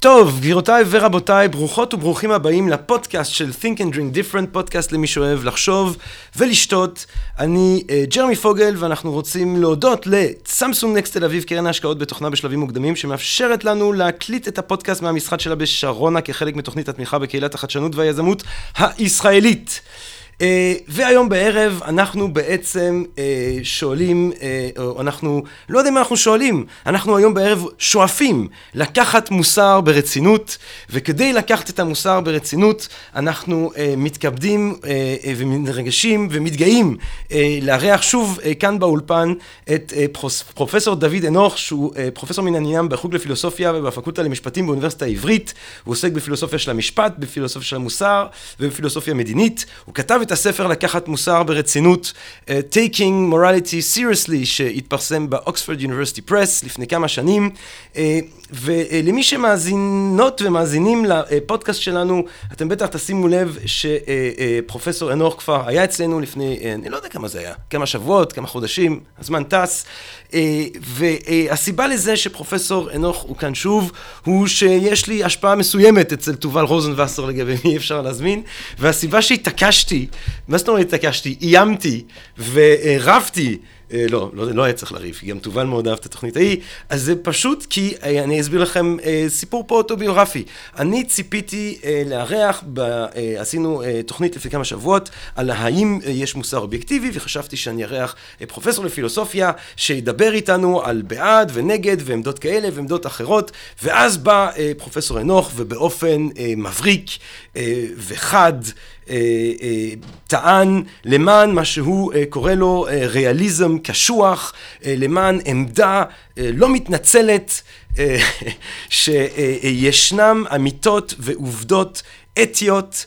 טוב, גבירותיי ורבותיי, ברוכות וברוכים הבאים לפודקאסט של Think and Drink Different, פודקאסט למי שאוהב לחשוב ולשתות. אני uh, ג'רמי פוגל, ואנחנו רוצים להודות לסמסונג נקסט תל אביב, קרן ההשקעות בתוכנה בשלבים מוקדמים, שמאפשרת לנו להקליט את הפודקאסט מהמשחד שלה בשרונה כחלק מתוכנית התמיכה בקהילת החדשנות והיזמות הישראלית. Uh, והיום בערב אנחנו בעצם uh, שואלים, uh, אנחנו, לא יודע מה אנחנו שואלים, אנחנו היום בערב שואפים לקחת מוסר ברצינות, וכדי לקחת את המוסר ברצינות, אנחנו uh, מתכבדים uh, ומתרגשים ומתגאים uh, לארח שוב uh, כאן באולפן את פרופסור דוד אנוך, שהוא uh, פרופסור מן העניין בחוג לפילוסופיה ובפקולטה למשפטים באוניברסיטה העברית, הוא עוסק בפילוסופיה של המשפט, בפילוסופיה של המוסר ובפילוסופיה מדינית, הוא כתב את הספר לקחת מוסר ברצינות, uh, Taking Morality Seriously, שהתפרסם באוקספורד יוניברסיטי פרס לפני כמה שנים, uh, ולמי שמאזינות ומאזינים לפודקאסט שלנו, אתם בטח תשימו לב שפרופסור אנוך כבר היה אצלנו לפני, אני לא יודע כמה זה היה, כמה שבועות, כמה חודשים, הזמן טס, והסיבה לזה שפרופסור אנוך הוא כאן שוב, הוא שיש לי השפעה מסוימת אצל תובל רוזנבסר לגבי מי אפשר להזמין, והסיבה שהתעקשתי, מה זאת אומרת התעקשתי? איימתי ורבתי לא, לא, לא היה צריך לריב, גם תובל מאוד אהב את התוכנית ההיא, אז זה פשוט כי, אני אסביר לכם סיפור פה אוטוביוגרפי. אני ציפיתי לארח, עשינו תוכנית לפני כמה שבועות, על האם יש מוסר אובייקטיבי, וחשבתי שאני ארח פרופסור לפילוסופיה, שידבר איתנו על בעד ונגד, ועמדות כאלה ועמדות אחרות, ואז בא פרופסור אנוך, ובאופן מבריק וחד, טען למען מה שהוא קורא לו ריאליזם קשוח, למען עמדה לא מתנצלת שישנם אמיתות ועובדות אתיות,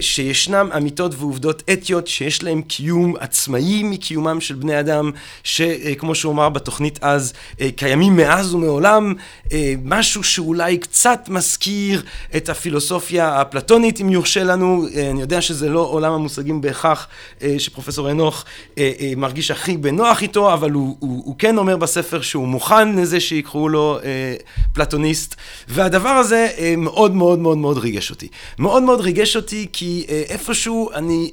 שישנם אמיתות ועובדות אתיות שיש להם קיום עצמאי מקיומם של בני אדם, שכמו שהוא אמר בתוכנית אז, קיימים מאז ומעולם, משהו שאולי קצת מזכיר את הפילוסופיה האפלטונית, אם יורשה לנו, אני יודע שזה לא עולם המושגים בהכרח שפרופסור אנוך מרגיש הכי בנוח איתו, אבל הוא, הוא, הוא כן אומר בספר שהוא מוכן לזה שיקראו לו פלטוניסט, והדבר הזה מאוד מאוד מאוד מאוד ריגש אותי. מאוד מאוד ריגש אותי כי איפשהו אני,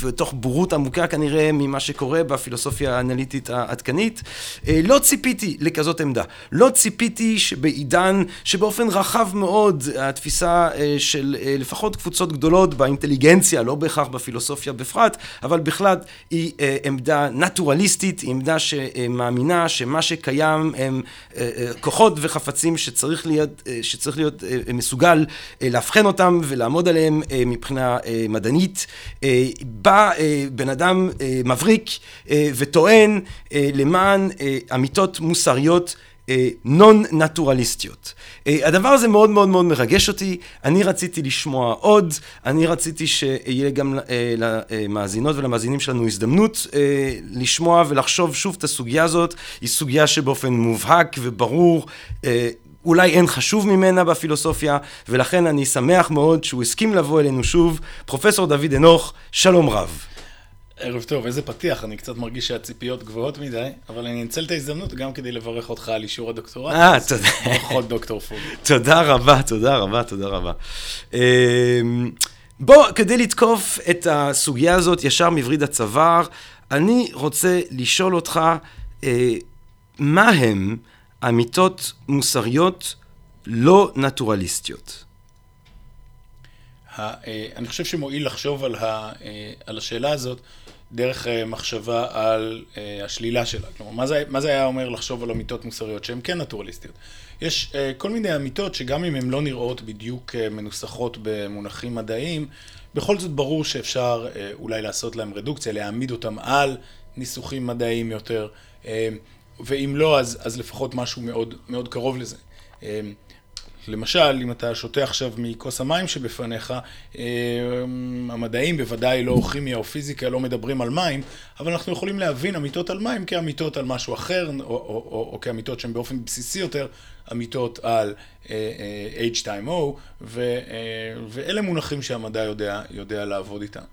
ותוך בורות עמוקה כנראה ממה שקורה בפילוסופיה האנליטית העדכנית, לא ציפיתי לכזאת עמדה. לא ציפיתי שבעידן שבאופן רחב מאוד התפיסה של לפחות קבוצות גדולות באינטליגנציה, לא בהכרח בפילוסופיה בפרט, אבל בכלל היא עמדה נטורליסטית, היא עמדה שמאמינה שמה שקיים הם כוחות וחפצים שצריך להיות, שצריך להיות מסוגל לאבחן אותם ולעמוד עליהם מבחינה מדענית. בא בן אדם מבריק וטוען למען אמיתות מוסריות נון נטורליסטיות. הדבר הזה מאוד מאוד מאוד מרגש אותי, אני רציתי לשמוע עוד, אני רציתי שיהיה גם למאזינות ולמאזינים שלנו הזדמנות לשמוע ולחשוב שוב את הסוגיה הזאת, היא סוגיה שבאופן מובהק וברור אולי אין חשוב ממנה בפילוסופיה, ולכן אני שמח מאוד שהוא הסכים לבוא אלינו שוב. פרופסור דוד אנוך, שלום רב. ערב טוב, איזה פתיח, אני קצת מרגיש שהציפיות גבוהות מדי, אבל אני אנצל את ההזדמנות גם כדי לברך אותך על אישור הדוקטורט. אה, תודה. ברכות דוקטור פוגל. תודה רבה, תודה רבה, תודה רבה. בוא, כדי לתקוף את הסוגיה הזאת ישר מווריד הצוואר, אני רוצה לשאול אותך, מה הם אמיתות מוסריות לא נטורליסטיות? אני חושב שמועיל לחשוב על השאלה הזאת דרך מחשבה על השלילה שלה. כלומר, מה זה היה אומר לחשוב על אמיתות מוסריות שהן כן נטורליסטיות? יש כל מיני אמיתות שגם אם הן לא נראות בדיוק מנוסחות במונחים מדעיים, בכל זאת ברור שאפשר אולי לעשות להם רדוקציה, להעמיד אותם על ניסוחים מדעיים יותר. ואם לא, אז, אז לפחות משהו מאוד, מאוד קרוב לזה. למשל, אם אתה שותה עכשיו מכוס המים שבפניך, המדעים, בוודאי לא כימיה או פיזיקה, לא מדברים על מים, אבל אנחנו יכולים להבין אמיתות על מים כאמיתות על משהו אחר, או, או, או, או כאמיתות שהן באופן בסיסי יותר אמיתות על H2O, ו, ואלה מונחים שהמדע יודע, יודע לעבוד איתם.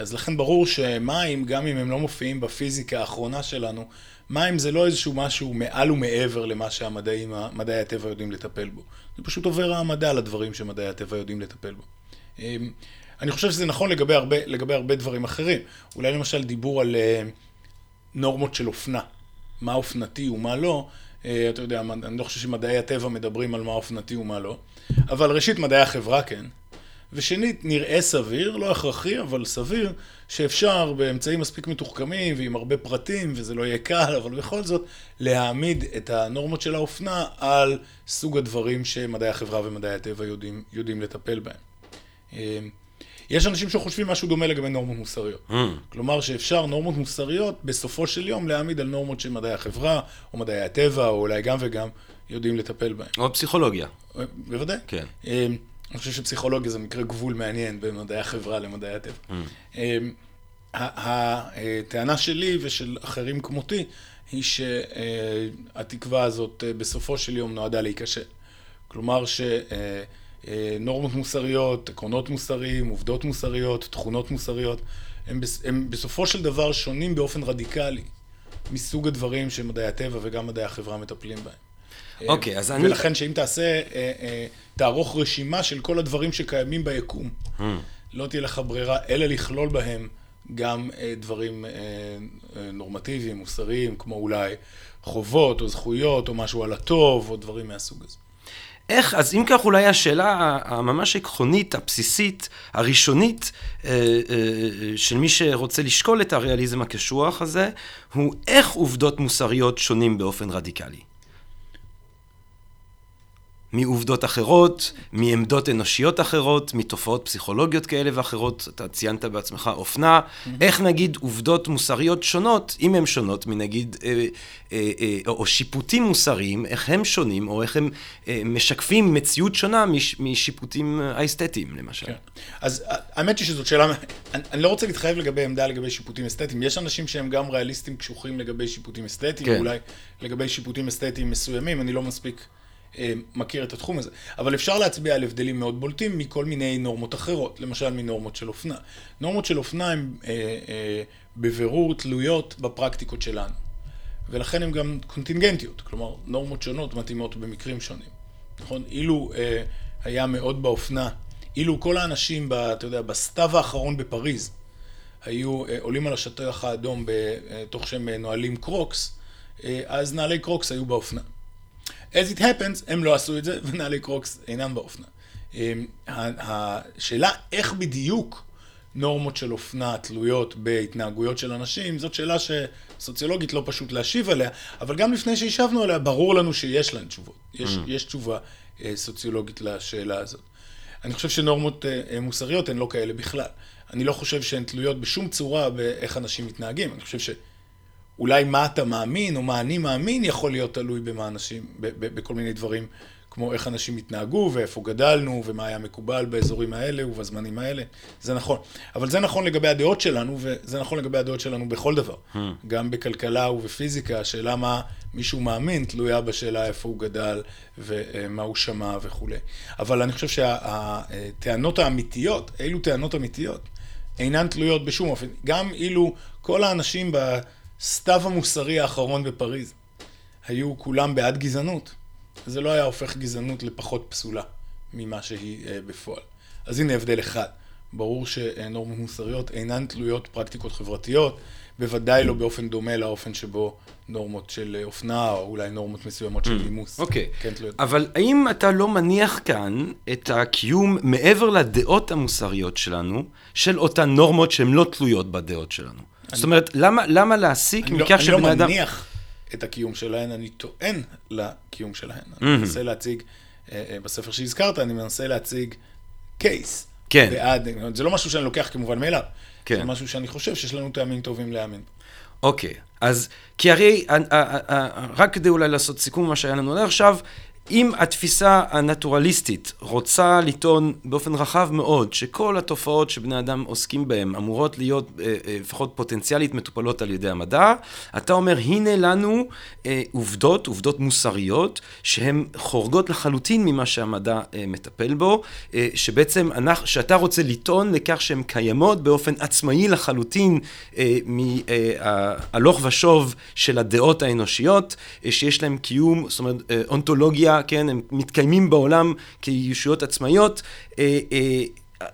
אז לכן ברור שמים, גם אם הם לא מופיעים בפיזיקה האחרונה שלנו, מים זה לא איזשהו משהו מעל ומעבר למה שהמדעי הטבע יודעים לטפל בו. זה פשוט עובר המדע לדברים שמדעי הטבע יודעים לטפל בו. אני חושב שזה נכון לגבי הרבה, לגבי הרבה דברים אחרים. אולי למשל דיבור על uh, נורמות של אופנה. מה אופנתי ומה לא. Uh, אתה יודע, אני לא חושב שמדעי הטבע מדברים על מה אופנתי ומה לא. אבל ראשית, מדעי החברה כן. ושנית, נראה סביר, לא הכרחי, אבל סביר, שאפשר באמצעים מספיק מתוחכמים ועם הרבה פרטים, וזה לא יהיה קל, אבל בכל זאת, להעמיד את הנורמות של האופנה על סוג הדברים שמדעי החברה ומדעי הטבע יודעים, יודעים לטפל בהם. אה, יש אנשים שחושבים משהו דומה לגבי נורמות מוסריות. Mm. כלומר שאפשר נורמות מוסריות בסופו של יום להעמיד על נורמות שמדעי החברה, או מדעי הטבע, או אולי גם וגם, יודעים לטפל בהן. או פסיכולוגיה. אה, בוודאי. כן. אני חושב שפסיכולוגיה זה מקרה גבול מעניין בין מדעי החברה למדעי הטבע. Mm. אמ, הטענה שלי ושל אחרים כמותי, היא שהתקווה הזאת אה, בסופו של יום נועדה להיכשל. כלומר ש... אה, נורמות מוסריות, עקרונות מוסריים, עובדות מוסריות, תכונות מוסריות, הם, הם בסופו של דבר שונים באופן רדיקלי מסוג הדברים שמדעי הטבע וגם מדעי החברה מטפלים בהם. אה, אוקיי, אז אני... ולכן שאם תעשה, אה, תערוך רשימה של כל הדברים שקיימים ביקום, hmm. לא תהיה לך ברירה אלא לכלול בהם גם דברים נורמטיביים, מוסריים, כמו אולי חובות או זכויות או משהו על הטוב או דברים מהסוג הזה. איך, אז אם כך אולי השאלה הממש עקרונית, הבסיסית, הראשונית, אה, אה, של מי שרוצה לשקול את הריאליזם הקשוח הזה, הוא איך עובדות מוסריות שונים באופן רדיקלי. מעובדות אחרות, מעמדות אנושיות אחרות, מתופעות פסיכולוגיות כאלה ואחרות, אתה ציינת בעצמך אופנה. איך נגיד עובדות מוסריות שונות, אם הן שונות מנגיד, אה, אה, אה, או שיפוטים מוסריים, איך הם שונים, או איך הם אה, משקפים מציאות שונה מש, משיפוטים האסתטיים, למשל. כן. אז האמת היא שזאת שאלה, אני, אני לא רוצה להתחייב לגבי עמדה לגבי שיפוטים אסתטיים, יש אנשים שהם גם ריאליסטים קשוחים לגבי שיפוטים אסתטיים, כן. אולי לגבי שיפוטים אסתטיים מסוימים, אני לא מספיק... אה, מכיר את התחום הזה. אבל אפשר להצביע על הבדלים מאוד בולטים מכל מיני נורמות אחרות, למשל מנורמות של אופנה. נורמות של אופנה הן אה, אה, בבירור תלויות בפרקטיקות שלנו. ולכן הן גם קונטינגנטיות, כלומר נורמות שונות מתאימות במקרים שונים. נכון? אילו אה, היה מאוד באופנה, אילו כל האנשים, ב, אתה יודע, בסתיו האחרון בפריז, היו אה, עולים על השטח האדום בתוך אה, שהם נועלים קרוקס, אה, אז נעלי קרוקס היו באופנה. As it happens, הם לא עשו את זה, ונעלי קרוקס אינם באופנה. אמ, השאלה איך בדיוק נורמות של אופנה תלויות בהתנהגויות של אנשים, זאת שאלה שסוציולוגית לא פשוט להשיב עליה, אבל גם לפני שהשבנו עליה, ברור לנו שיש להן תשובות. יש, mm. יש תשובה אה, סוציולוגית לשאלה הזאת. אני חושב שנורמות אה, מוסריות הן לא כאלה בכלל. אני לא חושב שהן תלויות בשום צורה באיך אנשים מתנהגים. אני חושב ש... אולי מה אתה מאמין, או מה אני מאמין, יכול להיות תלוי במה אנשים, בכל מיני דברים, כמו איך אנשים התנהגו, ואיפה גדלנו, ומה היה מקובל באזורים האלה ובזמנים האלה. זה נכון. אבל זה נכון לגבי הדעות שלנו, וזה נכון לגבי הדעות שלנו בכל דבר. Hmm. גם בכלכלה ובפיזיקה, השאלה מה מישהו מאמין, תלויה בשאלה איפה הוא גדל, ומה הוא שמע וכולי. אבל אני חושב שהטענות האמיתיות, אילו טענות אמיתיות, אינן תלויות בשום אופן. גם אילו כל האנשים ב... הסתיו המוסרי האחרון בפריז, היו כולם בעד גזענות, זה לא היה הופך גזענות לפחות פסולה ממה שהיא uh, בפועל. אז הנה הבדל אחד. ברור שנורמות מוסריות אינן תלויות פרקטיקות חברתיות, בוודאי לא באופן דומה לאופן שבו נורמות של אופנה, או אולי נורמות מסוימות של mm, נימוס. אוקיי. כן תלויות. אבל האם אתה לא מניח כאן את הקיום מעבר לדעות המוסריות שלנו, של אותן נורמות שהן לא תלויות בדעות שלנו? זאת אומרת, למה, למה להסיק מכך לא, שבני אדם... אני לא מניח את הקיום שלהן, אני טוען לקיום שלהן. אני מנסה להציג, אה, אה, בספר שהזכרת, אני מנסה להציג קייס. כן. בעד, זה לא משהו שאני לוקח כמובן מאליו. כן. זה משהו שאני חושב שיש לנו טעמים טובים להאמין. אוקיי, אז, כי הרי, אה, רק כדי אולי לעשות סיכום מה שהיה לנו עד עכשיו, אם התפיסה הנטורליסטית רוצה לטעון באופן רחב מאוד שכל התופעות שבני אדם עוסקים בהן אמורות להיות אה, אה, לפחות פוטנציאלית מטופלות על ידי המדע, אתה אומר הנה לנו אה, עובדות, עובדות מוסריות, שהן חורגות לחלוטין ממה שהמדע מטפל בו, שבעצם אנחנו, שאתה רוצה לטעון לכך שהן קיימות באופן עצמאי לחלוטין מהלוך ושוב של הדעות האנושיות, שיש להן קיום, זאת אומרת אה, כן, הם מתקיימים בעולם כישויות עצמאיות. אה, אה,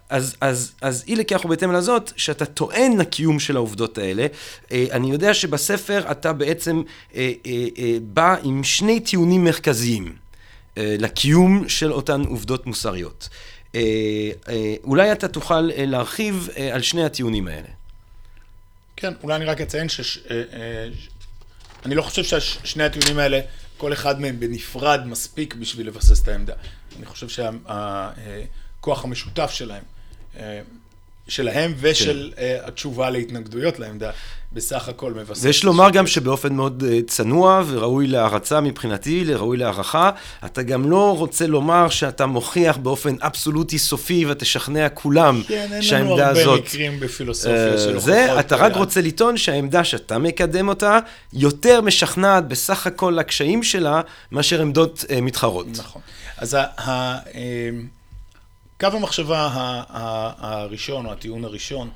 אז, אז, אז אי לכך ובהתאם לזאת, שאתה טוען לקיום של העובדות האלה. אה, אני יודע שבספר אתה בעצם בא עם שני טיעונים מרכזיים לקיום של אותן עובדות מוסריות. אולי אתה תוכל להרחיב על שני הטיעונים האלה. כן, אולי אני רק אציין ש... אני לא חושב ששני הטיעונים האלה, כל אחד מהם בנפרד מספיק בשביל לבסס את העמדה. אני חושב שהכוח המשותף שלהם, אה, שלהם ושל כן. התשובה להתנגדויות לעמדה, בסך הכל מבסס. ויש לומר גם שבאופן מאוד אה, צנוע וראוי להערצה מבחינתי, ראוי להערכה, אתה גם לא רוצה לומר שאתה מוכיח באופן אבסולוטי סופי ותשכנע כולם כן, שהעמדה הזאת... כן, אין לנו הרבה מקרים בפילוסופיה של הוכחות. זה, אתה רק רוצה לטעון שהעמדה שאתה מקדם אותה יותר משכנעת בסך הכל לקשיים שלה מאשר עמדות uh, מתחרות. נכון. אז ה... ה קו המחשבה הראשון, או הטיעון הראשון,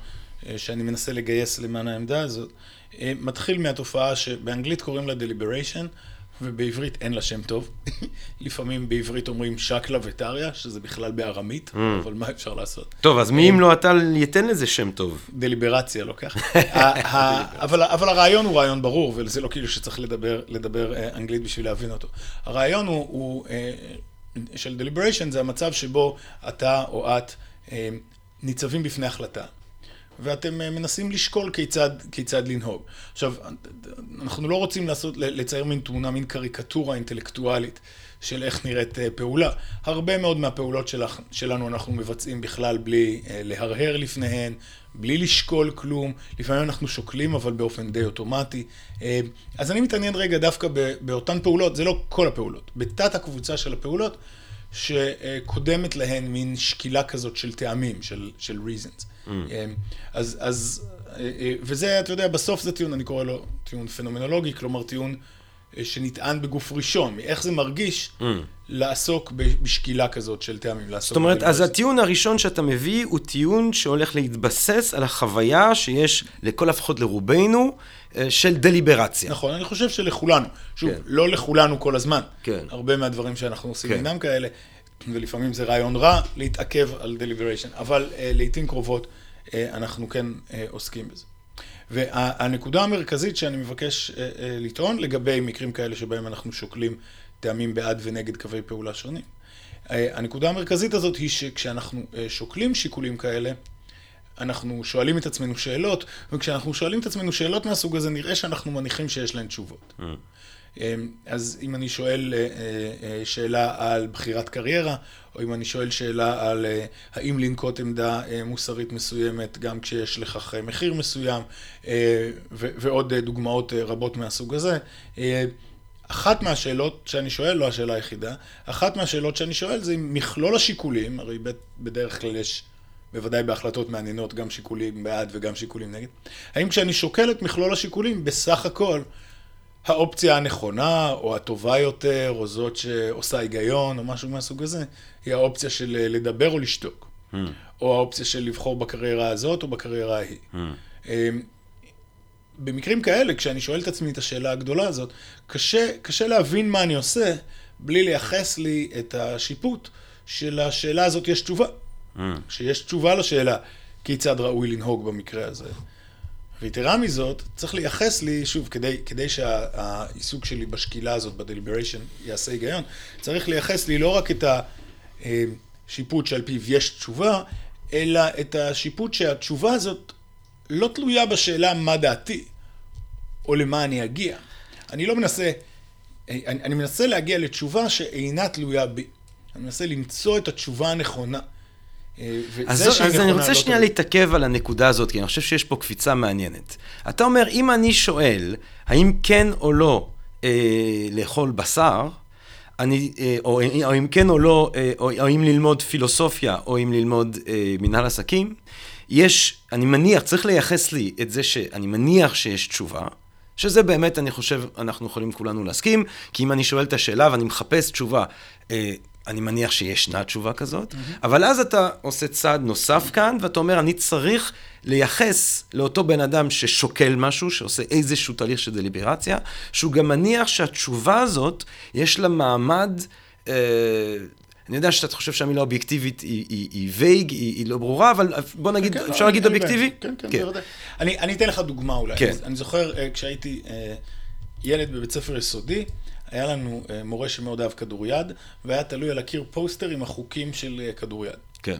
אה, שאני מנסה לגייס למען העמדה הזאת, אה, מתחיל מהתופעה שבאנגלית קוראים לה deliberation, ובעברית אין לה שם טוב. לפעמים בעברית אומרים שקלה וטריה, שזה בכלל בארמית, mm. אבל מה אפשר לעשות? טוב, אז מי אם לא אתה ייתן לזה שם טוב? דליברציה לוקח. אבל, אבל הרעיון הוא רעיון ברור, וזה לא כאילו שצריך לדבר, לדבר אה, אנגלית בשביל להבין אותו. הרעיון הוא, הוא של deliberation זה המצב שבו אתה או את ניצבים בפני החלטה. ואתם אה, מנסים לשקול כיצד, כיצד לנהוג. עכשיו, אנחנו לא רוצים לעשות, לצייר מין תמונה, מין קריקטורה אינטלקטואלית של איך נראית אה, פעולה. הרבה מאוד מהפעולות שלך, שלנו אנחנו מבצעים בכלל בלי אה, להרהר לפניהן, בלי לשקול כלום. לפעמים אנחנו שוקלים, אבל באופן די אוטומטי. אז אני מתעניין רגע דווקא באותן פעולות, זה לא כל הפעולות, בתת הקבוצה של הפעולות, שקודמת להן מין שקילה כזאת של טעמים, של, של reasons. Mm. אז, אז, אה, אה, וזה, אתה יודע, בסוף זה טיעון, אני קורא לו טיעון פנומנולוגי, כלומר טיעון אה, שנטען בגוף ראשון, מאיך זה מרגיש mm. לעסוק בשקילה כזאת של טעמים. זאת אומרת, אז הטיעון הראשון שאתה מביא הוא טיעון שהולך להתבסס על החוויה שיש לכל לפחות לרובנו של דליברציה. נכון, אני חושב שלכולנו. שוב, כן. לא לכולנו כל הזמן. כן. הרבה מהדברים שאנחנו עושים כן. אינם כאלה. ולפעמים זה רעיון רע להתעכב על דליבריישן, אבל uh, לעיתים קרובות uh, אנחנו כן uh, עוסקים בזה. והנקודה המרכזית שאני מבקש uh, uh, לטעון לגבי מקרים כאלה שבהם אנחנו שוקלים טעמים בעד ונגד קווי פעולה שונים. Uh, הנקודה המרכזית הזאת היא שכשאנחנו שוקלים שיקולים כאלה, אנחנו שואלים את עצמנו שאלות, וכשאנחנו שואלים את עצמנו שאלות מהסוג הזה, נראה שאנחנו מניחים שיש להן תשובות. Mm. אמ, אז אם אני שואל אה, אה, שאלה על בחירת קריירה, או אם אני שואל שאלה על אה, האם לנקוט עמדה מוסרית מסוימת גם כשיש לכך מחיר מסוים, ועוד דוגמאות רבות מהסוג הזה, אחת מהשאלות שאני שואל, לא השאלה היחידה, אחת מהשאלות שאני שואל זה אם מכלול השיקולים, הרי בדרך כלל יש בוודאי בהחלטות מעניינות גם שיקולים בעד וגם שיקולים נגד, האם כשאני שוקל את מכלול השיקולים, בסך הכל האופציה הנכונה, או הטובה יותר, או זאת שעושה היגיון, או משהו מהסוג הזה, היא האופציה של אה, לדבר או לשתוק. Hmm. או האופציה של לבחור בקריירה הזאת או בקריירה ההיא. Hmm. אמ, במקרים כאלה, כשאני שואל את עצמי את השאלה הגדולה הזאת, קשה, קשה להבין מה אני עושה בלי לייחס לי את השיפוט שלשאלה הזאת יש תשובה. Mm. שיש תשובה לשאלה כיצד ראוי לנהוג במקרה הזה. ויתרה מזאת, צריך לייחס לי, שוב, כדי, כדי שהעיסוק שלי בשקילה הזאת, בדליבריישן, יעשה היגיון, צריך לייחס לי לא רק את השיפוט שעל פיו יש תשובה, אלא את השיפוט שהתשובה הזאת לא תלויה בשאלה מה דעתי, או למה אני אגיע. אני לא מנסה, אני, אני מנסה להגיע לתשובה שאינה תלויה בי. אני מנסה למצוא את התשובה הנכונה. אז, אז אני רוצה שנייה להתעכב על הנקודה הזאת, כי אני חושב שיש פה קפיצה מעניינת. אתה אומר, אם אני שואל, האם כן או לא אה, לאכול בשר, אני, אה, או, או אם כן או לא, אה, או, או אם ללמוד פילוסופיה, או אם ללמוד אה, מנהל עסקים, יש, אני מניח, צריך לייחס לי את זה שאני מניח שיש תשובה, שזה באמת, אני חושב, אנחנו יכולים כולנו להסכים, כי אם אני שואל את השאלה ואני מחפש תשובה, אה, אני מניח שישנה תשובה כזאת, mm-hmm. אבל אז אתה עושה צעד נוסף כאן, ואתה אומר, אני צריך לייחס לאותו בן אדם ששוקל משהו, שעושה איזשהו תהליך של דליברציה, שהוא גם מניח שהתשובה הזאת, יש לה מעמד... אה, אני יודע שאתה חושב שהמילה אובייקטיבית היא, היא, היא vague, היא, היא לא ברורה, אבל בוא נגיד, כן, אפשר להגיד אובייקטיבי? כן, כן, כן. בוודאי. אני, אני אתן לך דוגמה אולי. כן. אני זוכר uh, כשהייתי uh, ילד בבית ספר יסודי, היה לנו uh, מורה שמאוד אהב כדוריד, והיה תלוי על הקיר פוסטר עם החוקים של uh, כדוריד. כן.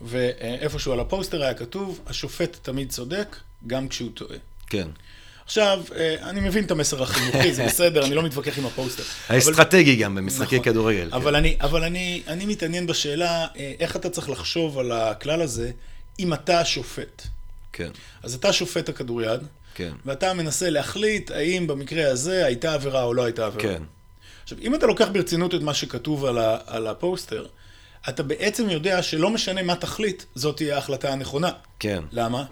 ואיפשהו על הפוסטר היה כתוב, השופט תמיד צודק, גם כשהוא טועה. כן. עכשיו, אה, אני מבין את המסר החינוכי, זה בסדר, אני לא מתווכח עם הפוסטר. האסטרטגי גם במשחקי נכון. כדורגל. אבל, כן. אני, אבל אני, אני מתעניין בשאלה, אה, איך אתה צריך לחשוב על הכלל הזה, אם אתה השופט. כן. אז אתה שופט הכדוריד, כן. ואתה מנסה להחליט האם במקרה הזה הייתה עבירה או לא הייתה עבירה. כן. עכשיו, אם אתה לוקח ברצינות את מה שכתוב על, ה, על הפוסטר, אתה בעצם יודע שלא משנה מה תחליט, זאת תהיה ההחלטה הנכונה. כן. למה?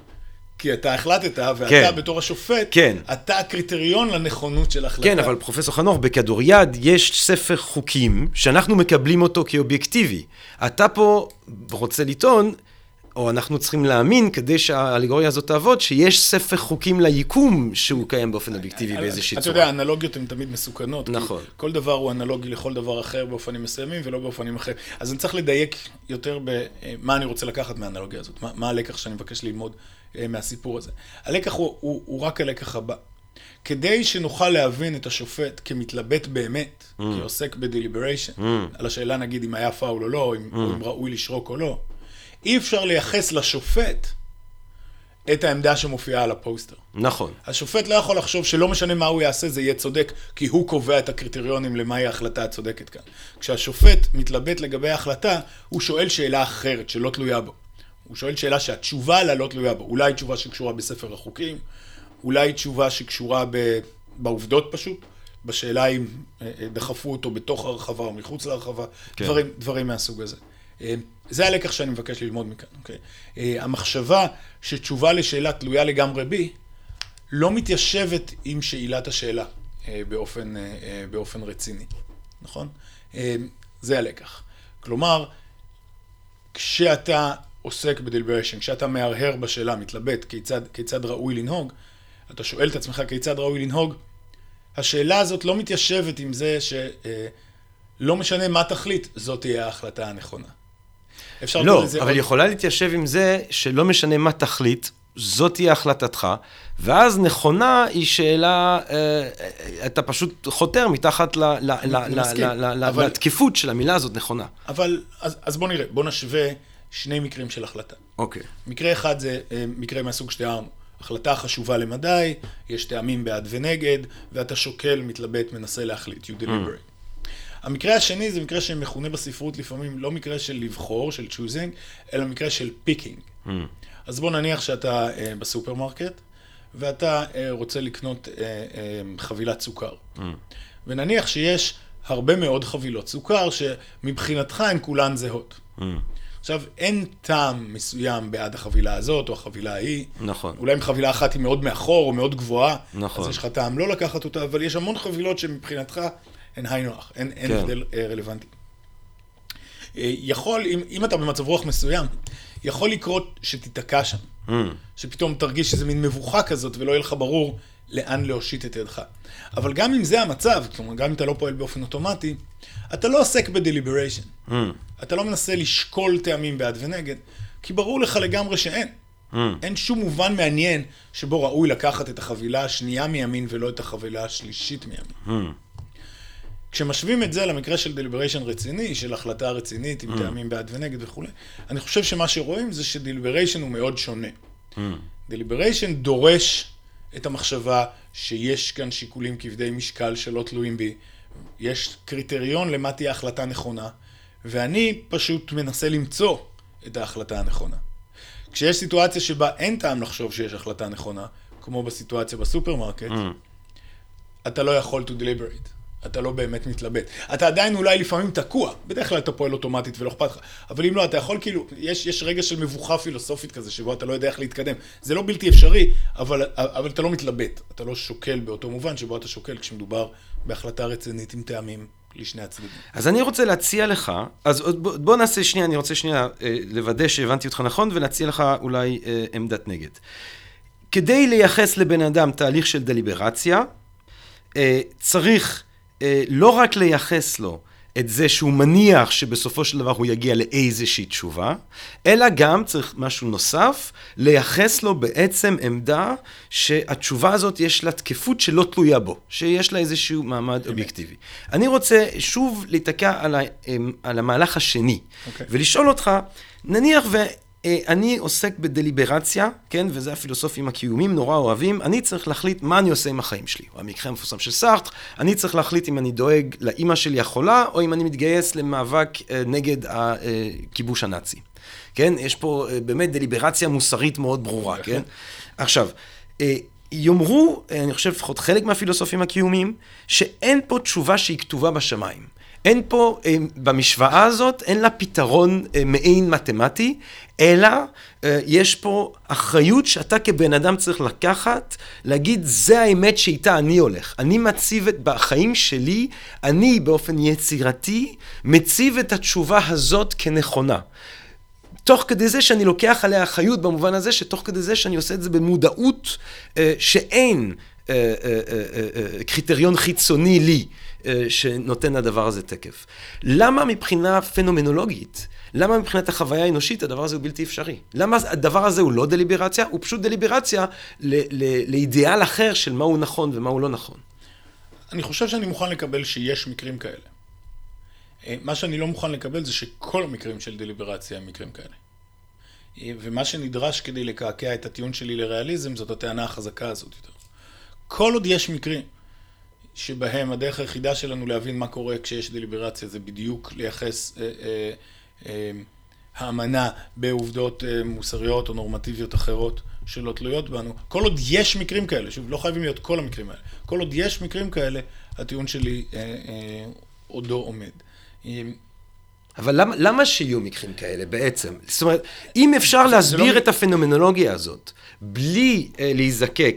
כי אתה החלטת, ואתה כן. בתור השופט, כן. אתה הקריטריון לנכונות של החלטה. כן, אבל פרופסור חנוך, בכדוריד יש ספר חוקים שאנחנו מקבלים אותו כאובייקטיבי. אתה פה רוצה לטעון, או אנחנו צריכים להאמין, כדי שהאלגוריה הזאת תעבוד, שיש ספר חוקים ליקום שהוא קיים באופן אובייקטיבי באיזושהי צורה. אתה יודע, אנלוגיות הן תמיד מסוכנות. נכון. כל דבר הוא אנלוגי לכל דבר אחר באופנים מסוימים ולא באופנים אחרים. אז אני צריך לדייק יותר במה אני רוצה לקחת מהאנלוגיה הזאת, מה, מה הלקח שאני מבקש ללמוד אה, מהסיפור הזה. הלקח הוא, הוא, הוא רק הלקח הבא. כדי שנוכל להבין את השופט כמתלבט באמת, mm. כעוסק ב deliberation, mm. על השאלה נגיד אם היה פאול או לא, אם, mm. או אם ראוי לשרוק או לא, אי אפשר לייחס לשופט את העמדה שמופיעה על הפוסטר. נכון. השופט לא יכול לחשוב שלא משנה מה הוא יעשה, זה יהיה צודק, כי הוא קובע את הקריטריונים למהי ההחלטה הצודקת כאן. כשהשופט מתלבט לגבי ההחלטה, הוא שואל שאלה אחרת שלא תלויה בו. הוא שואל שאלה שהתשובה עליה לא תלויה בו. אולי תשובה שקשורה בספר החוקים, אולי תשובה שקשורה ב... בעובדות פשוט, בשאלה אם אה, אה, דחפו אותו בתוך הרחבה או מחוץ להרחבה, כן. דברים, דברים מהסוג הזה. אה, זה הלקח שאני מבקש ללמוד מכאן, אוקיי? המחשבה שתשובה לשאלה תלויה לגמרי בי, לא מתיישבת עם שאלת השאלה באופן, באופן רציני, נכון? זה הלקח. כלומר, כשאתה עוסק בדליבריישן, כשאתה מהרהר בשאלה, מתלבט כיצד, כיצד ראוי לנהוג, אתה שואל את עצמך כיצד ראוי לנהוג, השאלה הזאת לא מתיישבת עם זה שלא אה, משנה מה תחליט, זאת תהיה ההחלטה הנכונה. אפשר לא, אבל עוד... יכולה להתיישב עם זה שלא משנה מה תחליט, זאת תהיה החלטתך, ואז נכונה היא שאלה, אה, אתה פשוט חותר מתחת ל, ל, ל, ל, ל, ל, אבל... לתקיפות של המילה הזאת נכונה. אבל, אז, אז בוא נראה, בוא נשווה שני מקרים של החלטה. אוקיי. מקרה אחד זה אה, מקרה מהסוג שתיארנו. החלטה חשובה למדי, יש טעמים בעד ונגד, ואתה שוקל, מתלבט, מנסה להחליט, you deliberate. Mm. המקרה השני זה מקרה שמכונה בספרות לפעמים לא מקרה של לבחור, של choosing, אלא מקרה של picking. Mm. אז בוא נניח שאתה uh, בסופרמרקט, ואתה uh, רוצה לקנות uh, uh, חבילת סוכר. Mm. ונניח שיש הרבה מאוד חבילות סוכר, שמבחינתך הן כולן זהות. Mm. עכשיו, אין טעם מסוים בעד החבילה הזאת או החבילה ההיא. נכון. אולי אם חבילה אחת היא מאוד מאחור או מאוד גבוהה, נכון. אז יש לך טעם לא לקחת אותה, אבל יש המון חבילות שמבחינתך הן היינו הך, אין, אין כן. הבדל אה, רלוונטי. אה, יכול, אם, אם אתה במצב רוח מסוים, יכול לקרות שתיתקע שם. Mm. שפתאום תרגיש איזה מין מבוכה כזאת ולא יהיה לך ברור לאן להושיט את ידך. אבל גם אם זה המצב, כלומר, גם אם אתה לא פועל באופן אוטומטי, אתה לא עוסק ב deliberation. Mm. אתה לא מנסה לשקול טעמים בעד ונגד, כי ברור לך לגמרי שאין. Mm. אין שום מובן מעניין שבו ראוי לקחת את החבילה השנייה מימין ולא את החבילה השלישית מימין. Mm. כשמשווים את זה למקרה של deliberation רציני, של החלטה רצינית עם mm. טעמים בעד ונגד וכולי, אני חושב שמה שרואים זה ש deliberation הוא מאוד שונה. deliberation mm. דורש את המחשבה שיש כאן שיקולים כבדי משקל שלא תלויים בי, יש קריטריון למה תהיה החלטה נכונה, ואני פשוט מנסה למצוא את ההחלטה הנכונה. כשיש סיטואציה שבה אין טעם לחשוב שיש החלטה נכונה, כמו בסיטואציה בסופרמרקט, mm. אתה לא יכול to deliberate. אתה לא באמת מתלבט. אתה עדיין אולי לפעמים תקוע, בדרך כלל אתה פועל אוטומטית ולא אכפת לך. אבל אם לא, אתה יכול כאילו, יש, יש רגע של מבוכה פילוסופית כזה, שבו אתה לא יודע איך להתקדם. זה לא בלתי אפשרי, אבל, אבל אתה לא מתלבט. אתה לא שוקל באותו מובן שבו אתה שוקל כשמדובר בהחלטה רצינית עם טעמים לשני הצדדים. אז אני רוצה להציע לך, אז בוא, בוא נעשה שנייה, אני רוצה שנייה אה, לוודא שהבנתי אותך נכון, ולהציע לך אולי אה, עמדת נגד. כדי לייחס לבן אדם תהליך של דליברציה, אה, צריך לא רק לייחס לו את זה שהוא מניח שבסופו של דבר הוא יגיע לאיזושהי תשובה, אלא גם צריך משהו נוסף, לייחס לו בעצם עמדה שהתשובה הזאת יש לה תקפות שלא תלויה בו, שיש לה איזשהו מעמד אובייקטיבי. אני רוצה שוב להתעקע על, ה, על המהלך השני, okay. אוקיי. ולשאול אותך, נניח ו... אה, אני עוסק בדליברציה, כן, וזה הפילוסופים הקיומיים נורא אוהבים, אני צריך להחליט מה אני עושה עם החיים שלי. או המקרה המפורסם של סארטר, אני צריך להחליט אם אני דואג לאימא שלי החולה, או אם אני מתגייס למאבק אה, נגד הכיבוש הנאצי. כן, יש פה אה, באמת דליברציה מוסרית מאוד ברורה, כן? עכשיו, יאמרו, אני חושב לפחות חלק מהפילוסופים הקיומיים, שאין פה תשובה שהיא כתובה בשמיים. אין פה, אה, במשוואה הזאת, אין לה פתרון אה, מעין מתמטי, אלא אה, יש פה אחריות שאתה כבן אדם צריך לקחת, להגיד, זה האמת שאיתה אני הולך. אני מציב את, בחיים שלי, אני באופן יצירתי, מציב את התשובה הזאת כנכונה. תוך כדי זה שאני לוקח עליה אחריות במובן הזה, שתוך כדי זה שאני עושה את זה במודעות שאין קריטריון חיצוני לי. אה, שנותן לדבר הזה תקף. למה מבחינה פנומנולוגית, למה מבחינת החוויה האנושית הדבר הזה הוא בלתי אפשרי? למה הדבר הזה הוא לא דליברציה? הוא פשוט דליברציה לאידיאל אחר של מהו נכון ומהו לא נכון. אני חושב שאני מוכן לקבל שיש מקרים כאלה. אה, מה שאני לא מוכן לקבל זה שכל המקרים של דליברציה הם מקרים כאלה. אה, ומה שנדרש כדי לקעקע את הטיעון שלי לריאליזם זאת הטענה החזקה הזאת יותר. כל עוד יש מקרים שבהם הדרך היחידה שלנו להבין מה קורה כשיש דליברציה זה בדיוק לייחס אה, אה, אה, האמנה בעובדות מוסריות או נורמטיביות אחרות שלא תלויות בנו. כל עוד יש מקרים כאלה, שוב, לא חייבים להיות כל המקרים האלה, כל עוד יש מקרים כאלה, הטיעון שלי עודו עומד. אה, אבל למה, למה שיהיו מקרים כאלה בעצם? זאת אומרת, אם אפשר להסביר לא... את הפנומנולוגיה הזאת בלי אה, להיזקק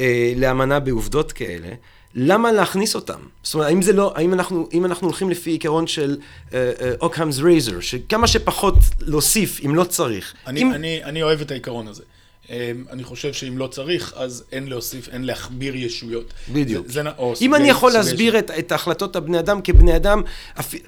אה, לאמנה בעובדות כאלה, למה להכניס אותם? זאת אומרת, האם זה לא, האם אנחנו, אם אנחנו הולכים לפי עיקרון של אוקהמס uh, רייזר, uh, שכמה שפחות להוסיף אם לא צריך. אני, אם... אני, אני אוהב את העיקרון הזה. אמ, אני חושב שאם לא צריך, אז אין להוסיף, אין להכביר ישויות. בדיוק. זה, זה, או אם אני יכול להסביר את, את החלטות הבני אדם כבני אדם, אפ... אה,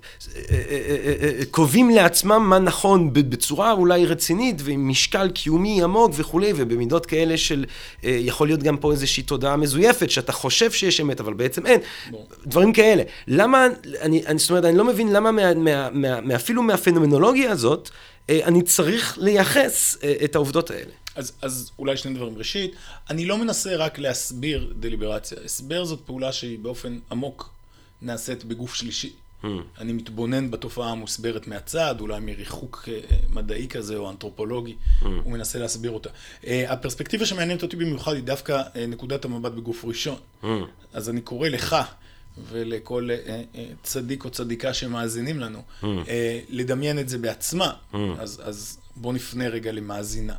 אה, אה, קובעים לעצמם מה נכון בצורה אולי רצינית ועם משקל קיומי עמוק וכולי, ובמידות כאלה של, יכול להיות גם פה איזושהי תודעה מזויפת, שאתה חושב שיש אמת, אבל בעצם אין. בוא. דברים כאלה. למה, אני, אני, זאת אומרת, אני לא מבין למה מה, מה, מה, מה, אפילו מהפנומנולוגיה הזאת, אני צריך לייחס את העובדות האלה. אז, אז אולי שני דברים. ראשית, אני לא מנסה רק להסביר דליברציה. הסבר זאת פעולה שהיא באופן עמוק נעשית בגוף שלישי. Hmm. אני מתבונן בתופעה המוסברת מהצד, אולי מריחוק אה, מדעי כזה או אנתרופולוגי, hmm. ומנסה להסביר אותה. Uh, הפרספקטיבה שמעניינת אותי במיוחד היא דווקא uh, נקודת המבט בגוף ראשון. Hmm. אז אני קורא לך ולכל uh, uh, צדיק או צדיקה שמאזינים לנו, hmm. uh, לדמיין את זה בעצמה. Hmm. אז, אז בואו נפנה רגע למאזינה.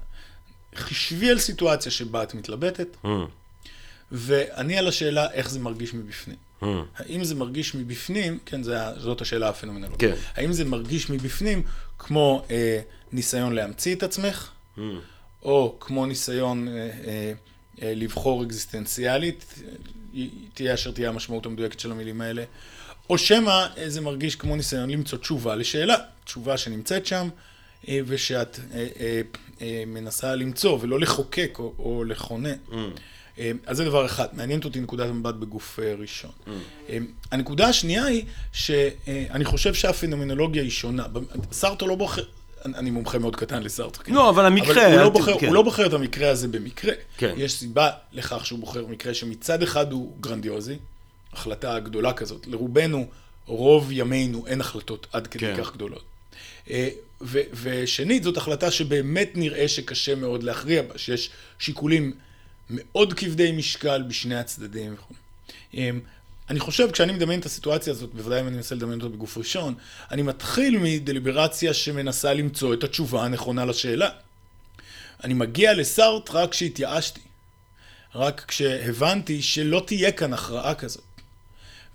חישבי על סיטואציה שבה את מתלבטת, mm. ועני על השאלה איך זה מרגיש מבפנים. Mm. האם זה מרגיש מבפנים, כן, זה, זאת השאלה הפנומנלוגית. כן. האם זה מרגיש מבפנים כמו אה, ניסיון להמציא את עצמך, mm. או כמו ניסיון אה, אה, אה, לבחור אקזיסטנציאלית, תהיה אשר תהיה המשמעות המדויקת של המילים האלה, או שמא אה, זה מרגיש כמו ניסיון למצוא תשובה לשאלה, תשובה שנמצאת שם, אה, ושאת אה, אה, מנסה למצוא ולא לחוקק או, לכונן. Mm. אז זה דבר אחד, מעניינת אותי נקודת המבט בגוף ראשון. Mm. הנקודה השנייה היא שאני חושב שהפנומנולוגיה היא שונה. סארטו לא בוחר, אני מומחה מאוד קטן לסארטו. כן? לא, אבל המקרה... אבל הוא, לא בוחר, כן. הוא לא בוחר את המקרה הזה במקרה. כן. יש סיבה לכך שהוא בוחר מקרה שמצד אחד הוא גרנדיוזי, החלטה גדולה כזאת. לרובנו, רוב ימינו אין החלטות עד כדי כן. כך גדולות. אה, ושנית, זאת החלטה שבאמת נראה שקשה מאוד להכריע בה, שיש שיקולים מאוד כבדי משקל בשני הצדדים וכו'. אה, אני חושב, כשאני מדמיין את הסיטואציה הזאת, בוודאי אם אני מנסה לדמיין אותה בגוף ראשון, אני מתחיל מדליברציה שמנסה למצוא את התשובה הנכונה לשאלה. אני מגיע לסארט רק כשהתייאשתי. רק כשהבנתי שלא תהיה כאן הכרעה כזאת.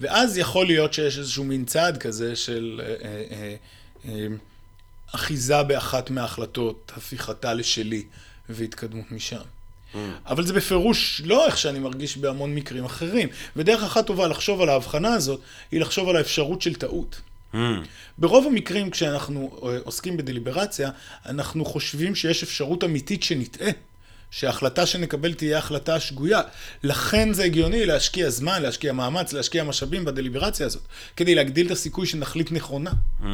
ואז יכול להיות שיש איזשהו מין צעד כזה של אה, אה, אה, אחיזה באחת מההחלטות, הפיכתה לשלי והתקדמות משם. Mm. אבל זה בפירוש לא איך שאני מרגיש בהמון מקרים אחרים. ודרך אחת טובה לחשוב על ההבחנה הזאת, היא לחשוב על האפשרות של טעות. Mm. ברוב המקרים כשאנחנו עוסקים בדליברציה, אנחנו חושבים שיש אפשרות אמיתית שנטעה. שההחלטה שנקבל תהיה החלטה שגויה. לכן זה הגיוני להשקיע זמן, להשקיע מאמץ, להשקיע משאבים בדליברציה הזאת, כדי להגדיל את הסיכוי שנחליט נכונה. Mm.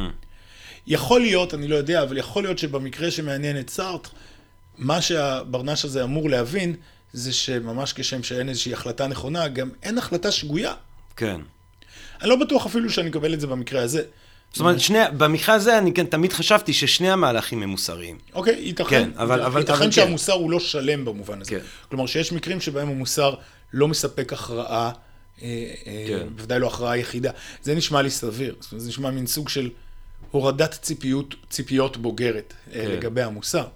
יכול להיות, אני לא יודע, אבל יכול להיות שבמקרה שמעניין את סארט, מה שהברנש הזה אמור להבין, זה שממש כשם שאין איזושהי החלטה נכונה, גם אין החלטה שגויה. כן. אני לא בטוח אפילו שאני אקבל את זה במקרה הזה. זאת אומרת, שני, במקרה הזה אני כן תמיד חשבתי ששני המהלכים הם מוסריים. אוקיי, ייתכן. כן, אבל... אבל ייתכן אבל, שהמוסר כן. הוא לא שלם במובן הזה. כן. כלומר, שיש מקרים שבהם המוסר לא מספק הכרעה, אה, אה, כן. בוודאי לא הכרעה יחידה. זה נשמע לי סביר. זאת אומרת, זה נשמע מין סוג של הורדת ציפיות, ציפיות בוגרת אה, כן. לגבי המוסר.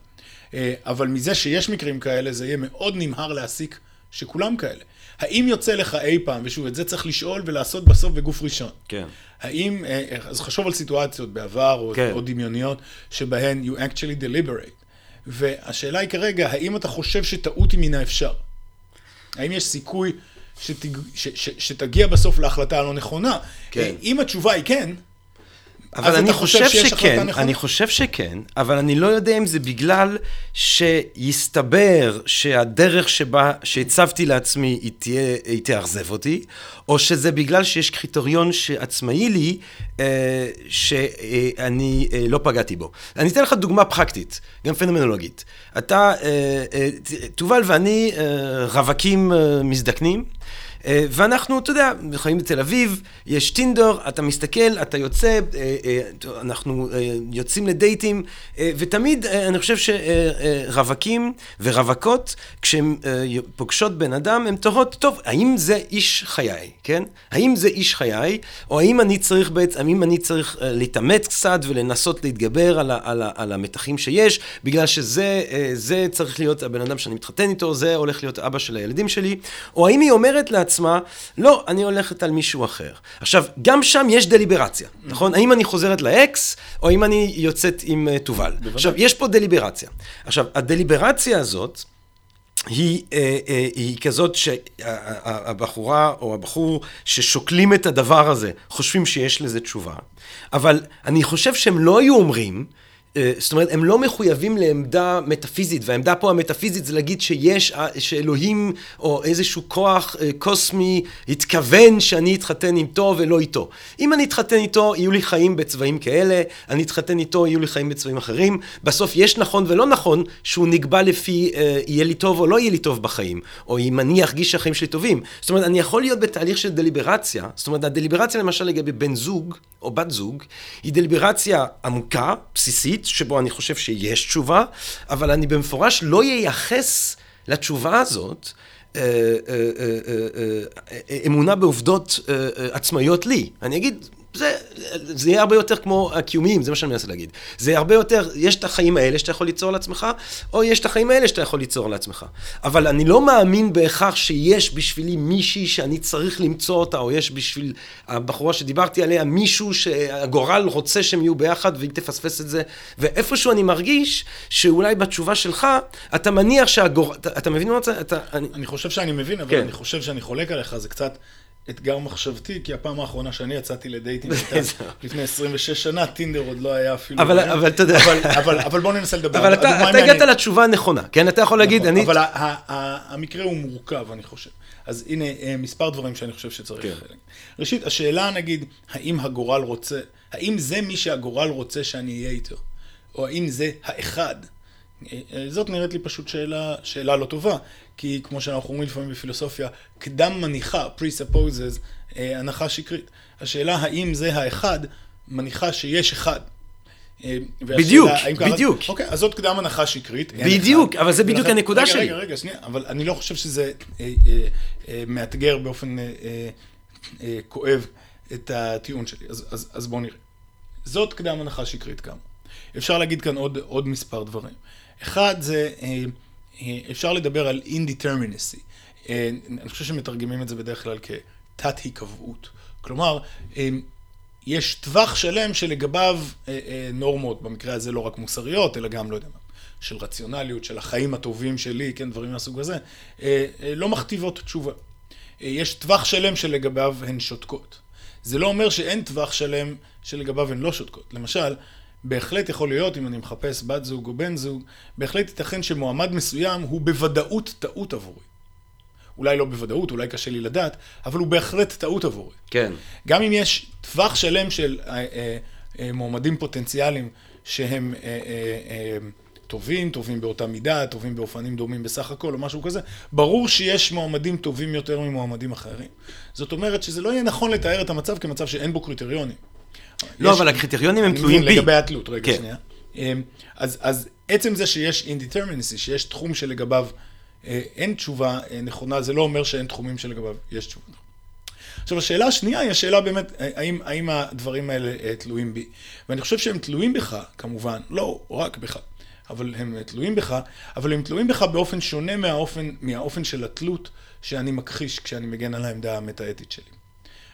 אבל מזה שיש מקרים כאלה, זה יהיה מאוד נמהר להסיק שכולם כאלה. האם יוצא לך אי פעם, ושוב, את זה צריך לשאול ולעשות בסוף בגוף ראשון. כן. האם, אה, אה, אז חשוב על סיטואציות בעבר או, כן. או דמיוניות, שבהן you actually deliberate. והשאלה היא כרגע, האם אתה חושב שטעות היא מן האפשר? האם יש סיכוי שתג, ש, ש, שתגיע בסוף להחלטה הלא נכונה? כן. אם התשובה היא כן, אבל אני חושב, חושב שכן, אני חושב שכן, אבל אני לא יודע אם זה בגלל שיסתבר שהדרך שבה, שהצבתי לעצמי היא, תהיה, היא תאכזב אותי, או שזה בגלל שיש קריטריון שעצמאי לי, אה, שאני אה, לא פגעתי בו. אני אתן לך דוגמה פרקטית, גם פנומנולוגית. אתה, אה, אה, תובל ואני אה, רווקים אה, מזדקנים. אה, ואנחנו, אתה יודע, חיים בתל אביב, יש טינדר, אתה מסתכל, אתה יוצא, אה, אה, אנחנו יוצאים לדייטים, ותמיד אני חושב שרווקים ורווקות, כשהן פוגשות בן אדם, הן תוהות, טוב, האם זה איש חיי, כן? האם זה איש חיי, או האם אני צריך בעצם, האם אני צריך להתאמץ קצת ולנסות להתגבר על, ה, על, ה, על המתחים שיש, בגלל שזה צריך להיות הבן אדם שאני מתחתן איתו, זה הולך להיות אבא של הילדים שלי, או האם היא אומרת לעצמה, עצמה, לא, אני הולכת על מישהו אחר. עכשיו, גם שם יש דליברציה, נכון? האם אני חוזרת לאקס, או האם אני יוצאת עם uh, תובל. עכשיו, יש פה דליברציה. עכשיו, הדליברציה הזאת, היא, אה, אה, היא כזאת שהבחורה או הבחור ששוקלים את הדבר הזה חושבים שיש לזה תשובה, אבל אני חושב שהם לא היו אומרים זאת אומרת, הם לא מחויבים לעמדה מטאפיזית, והעמדה פה המטאפיזית זה להגיד שיש, אה, שאלוהים או איזשהו כוח אה, קוסמי התכוון שאני אתחתן איתו ולא איתו. אם אני אתחתן איתו, יהיו לי חיים בצבעים כאלה, אני אתחתן איתו, יהיו לי חיים בצבעים אחרים. בסוף יש נכון ולא נכון שהוא נקבע לפי אה, יהיה לי טוב או לא יהיה לי טוב בחיים, או אם אני ארגיש שהחיים שלי טובים. זאת אומרת, אני יכול להיות בתהליך של דליברציה, זאת אומרת, הדליברציה למשל לגבי בן זוג או בת זוג, היא דליברציה עמוקה, בסיסית, שבו אני חושב שיש תשובה, אבל אני במפורש לא ייחס לתשובה הזאת אה, אה, אה, אמונה בעובדות עצמאיות לי. אני אגיד, זה, זה יהיה הרבה יותר כמו הקיומיים, זה מה שאני מנסה להגיד. זה הרבה יותר, יש את החיים האלה שאתה יכול ליצור לעצמך, או יש את החיים האלה שאתה יכול ליצור לעצמך. אבל אני לא מאמין בהכרח שיש בשבילי מישהי שאני צריך למצוא אותה, או יש בשביל הבחורה שדיברתי עליה מישהו שהגורל רוצה שהם יהיו ביחד והיא תפספס את זה. ואיפשהו אני מרגיש שאולי בתשובה שלך, אתה מניח שהגורל, אתה, אתה מבין מה אתה... אני... אני חושב שאני מבין, אבל כן. אני חושב שאני חולק עליך, זה קצת... אתגר מחשבתי, כי הפעם האחרונה שאני יצאתי לדייטים הייתה לפני 26 שנה, טינדר עוד לא היה אפילו... אבל, אבל אתה יודע... אבל, אבל, אבל בוא ננסה לדבר. אבל אתה, אתה הגעת לתשובה הנכונה, כן? אתה יכול להגיד, נכון, אני... אבל המקרה הוא מורכב, אני חושב. אז הנה אה, מספר דברים שאני חושב שצריך. כן. ראשית, השאלה נגיד, האם הגורל רוצה, האם זה מי שהגורל רוצה שאני אהיה איתו? או האם זה האחד? אה, אה, זאת נראית לי פשוט שאלה, שאלה לא טובה, כי כמו שאנחנו אומרים לפעמים בפילוסופיה, קדם מניחה, presupposes, אה, הנחה שקרית. השאלה האם זה האחד, מניחה שיש אחד. בדיוק, בדיוק. אוקיי, אז זאת קדם הנחה שקרית. בדיוק, אבל זה בדיוק הנקודה שלי. רגע, רגע, שנייה, אבל אני לא חושב שזה מאתגר באופן אה, כואב את הטיעון שלי. אז, אז, אז בואו נראה. זאת קדם הנחה שקרית כאמור. אפשר להגיד כאן עוד, עוד מספר דברים. אחד זה, אה, אה, אפשר לדבר על indeterminacy. אה, אני חושב שמתרגמים את זה בדרך כלל כתת היקבעות. כלומר, אה, יש טווח שלם שלגביו אה, נורמות, במקרה הזה לא רק מוסריות, אלא גם, לא יודע מה, של רציונליות, של החיים הטובים שלי, כן, דברים מהסוג הזה, לא מכתיבות תשובה. יש טווח שלם שלגביו הן שותקות. זה לא אומר שאין טווח שלם שלגביו הן לא שותקות. למשל, בהחלט יכול להיות, אם אני מחפש בת זוג או בן זוג, בהחלט ייתכן שמועמד מסוים הוא בוודאות טעות עבורי. אולי לא בוודאות, אולי קשה לי לדעת, אבל הוא בהחלט טעות עבורי. כן. גם אם יש טווח שלם של אה, אה, אה, מועמדים פוטנציאליים שהם אה, אה, אה, טובים, טובים באותה מידה, טובים באופנים דומים בסך הכל, או משהו כזה, ברור שיש מועמדים טובים יותר ממועמדים אחרים. זאת אומרת שזה לא יהיה נכון לתאר את המצב כמצב שאין בו קריטריונים. לא, אבל הקריטריונים הם תלויים בי. לגבי התלות, רגע כן. שנייה. אמ, אז, אז עצם זה שיש indeterminacy, שיש תחום שלגביו אה, אין תשובה אה, נכונה, זה לא אומר שאין תחומים שלגביו יש תשובה נכונה. עכשיו, השאלה השנייה היא השאלה באמת, אה, האם, האם הדברים האלה תלויים בי. ואני חושב שהם תלויים בך, כמובן, לא רק בך, אבל הם תלויים בך, אבל הם תלויים בך באופן שונה מהאופן, מהאופן של התלות שאני מכחיש כשאני מגן על העמדה המטאטית שלי.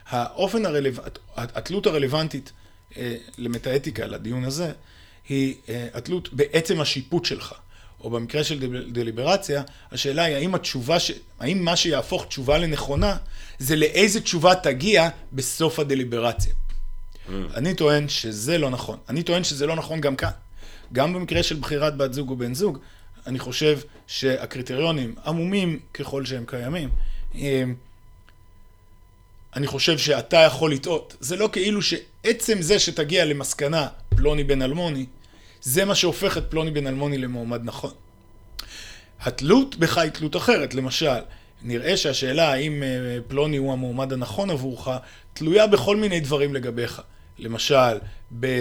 האופן הרלו... התלות הרלוונטית אה, למטאטיקה, לדיון הזה, היא אה, התלות בעצם השיפוט שלך. או במקרה של דל- דליברציה, השאלה היא האם התשובה, ש... האם מה שיהפוך תשובה לנכונה, זה לאיזה תשובה תגיע בסוף הדליברציה. אני טוען שזה לא נכון. אני טוען שזה לא נכון גם כאן. גם במקרה של בחירת בת זוג או בן זוג, אני חושב שהקריטריונים, עמומים ככל שהם קיימים, הם- אני חושב שאתה יכול לטעות. זה לא כאילו שעצם זה שתגיע למסקנה פלוני בן אלמוני, זה מה שהופך את פלוני בן אלמוני למועמד נכון. התלות בך היא תלות אחרת. למשל, נראה שהשאלה האם אה, פלוני הוא המועמד הנכון עבורך, תלויה בכל מיני דברים לגביך. למשל, באילו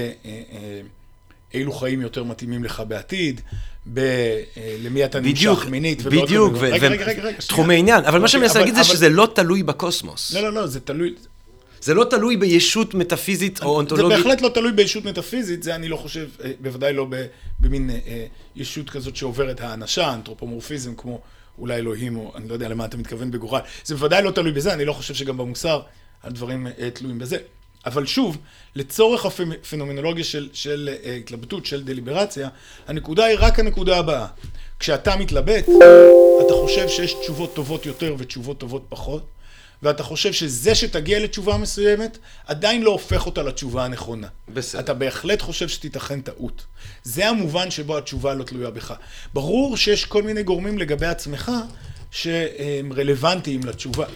חיים יותר מתאימים לך בעתיד, ב... אה, למי אתה בדיוק, נמשך מינית, בדיוק, ו- רגע, ו- רגע, רגע, רגע, תחומי. עניין, אבל מה שאני מנסה אבל- להגיד זה שזה לא תלוי בקוסמוס. לא, לא, לא, זה תלוי, זה לא תלוי בישות מטאפיזית או זה אונתולוגית. בהחלט לא תלוי בישות מטאפיזית, זה אני לא חושב, אה, בוודאי לא במין אה, ישות כזאת שעוברת האנשה, אנתרופומורפיזם, כמו אולי אלוהים, או אני לא יודע למה אתה מתכוון בגורל. זה בוודאי לא תלוי בזה, אני לא חושב שגם במוסר הדברים תלויים בזה. אבל שוב, לצורך הפנומנולוגיה של, של אה, התלבטות, של דליברציה, הנקודה היא רק הנקודה הבאה. כשאתה מתלבט, אתה חושב שיש תשובות טובות יותר ותשובות טובות פחות, ואתה חושב שזה שתגיע לתשובה מסוימת, עדיין לא הופך אותה לתשובה הנכונה. בסדר. אתה בהחלט חושב שתיתכן טעות. זה המובן שבו התשובה לא תלויה בך. ברור שיש כל מיני גורמים לגבי עצמך שהם רלוונטיים לתשובה.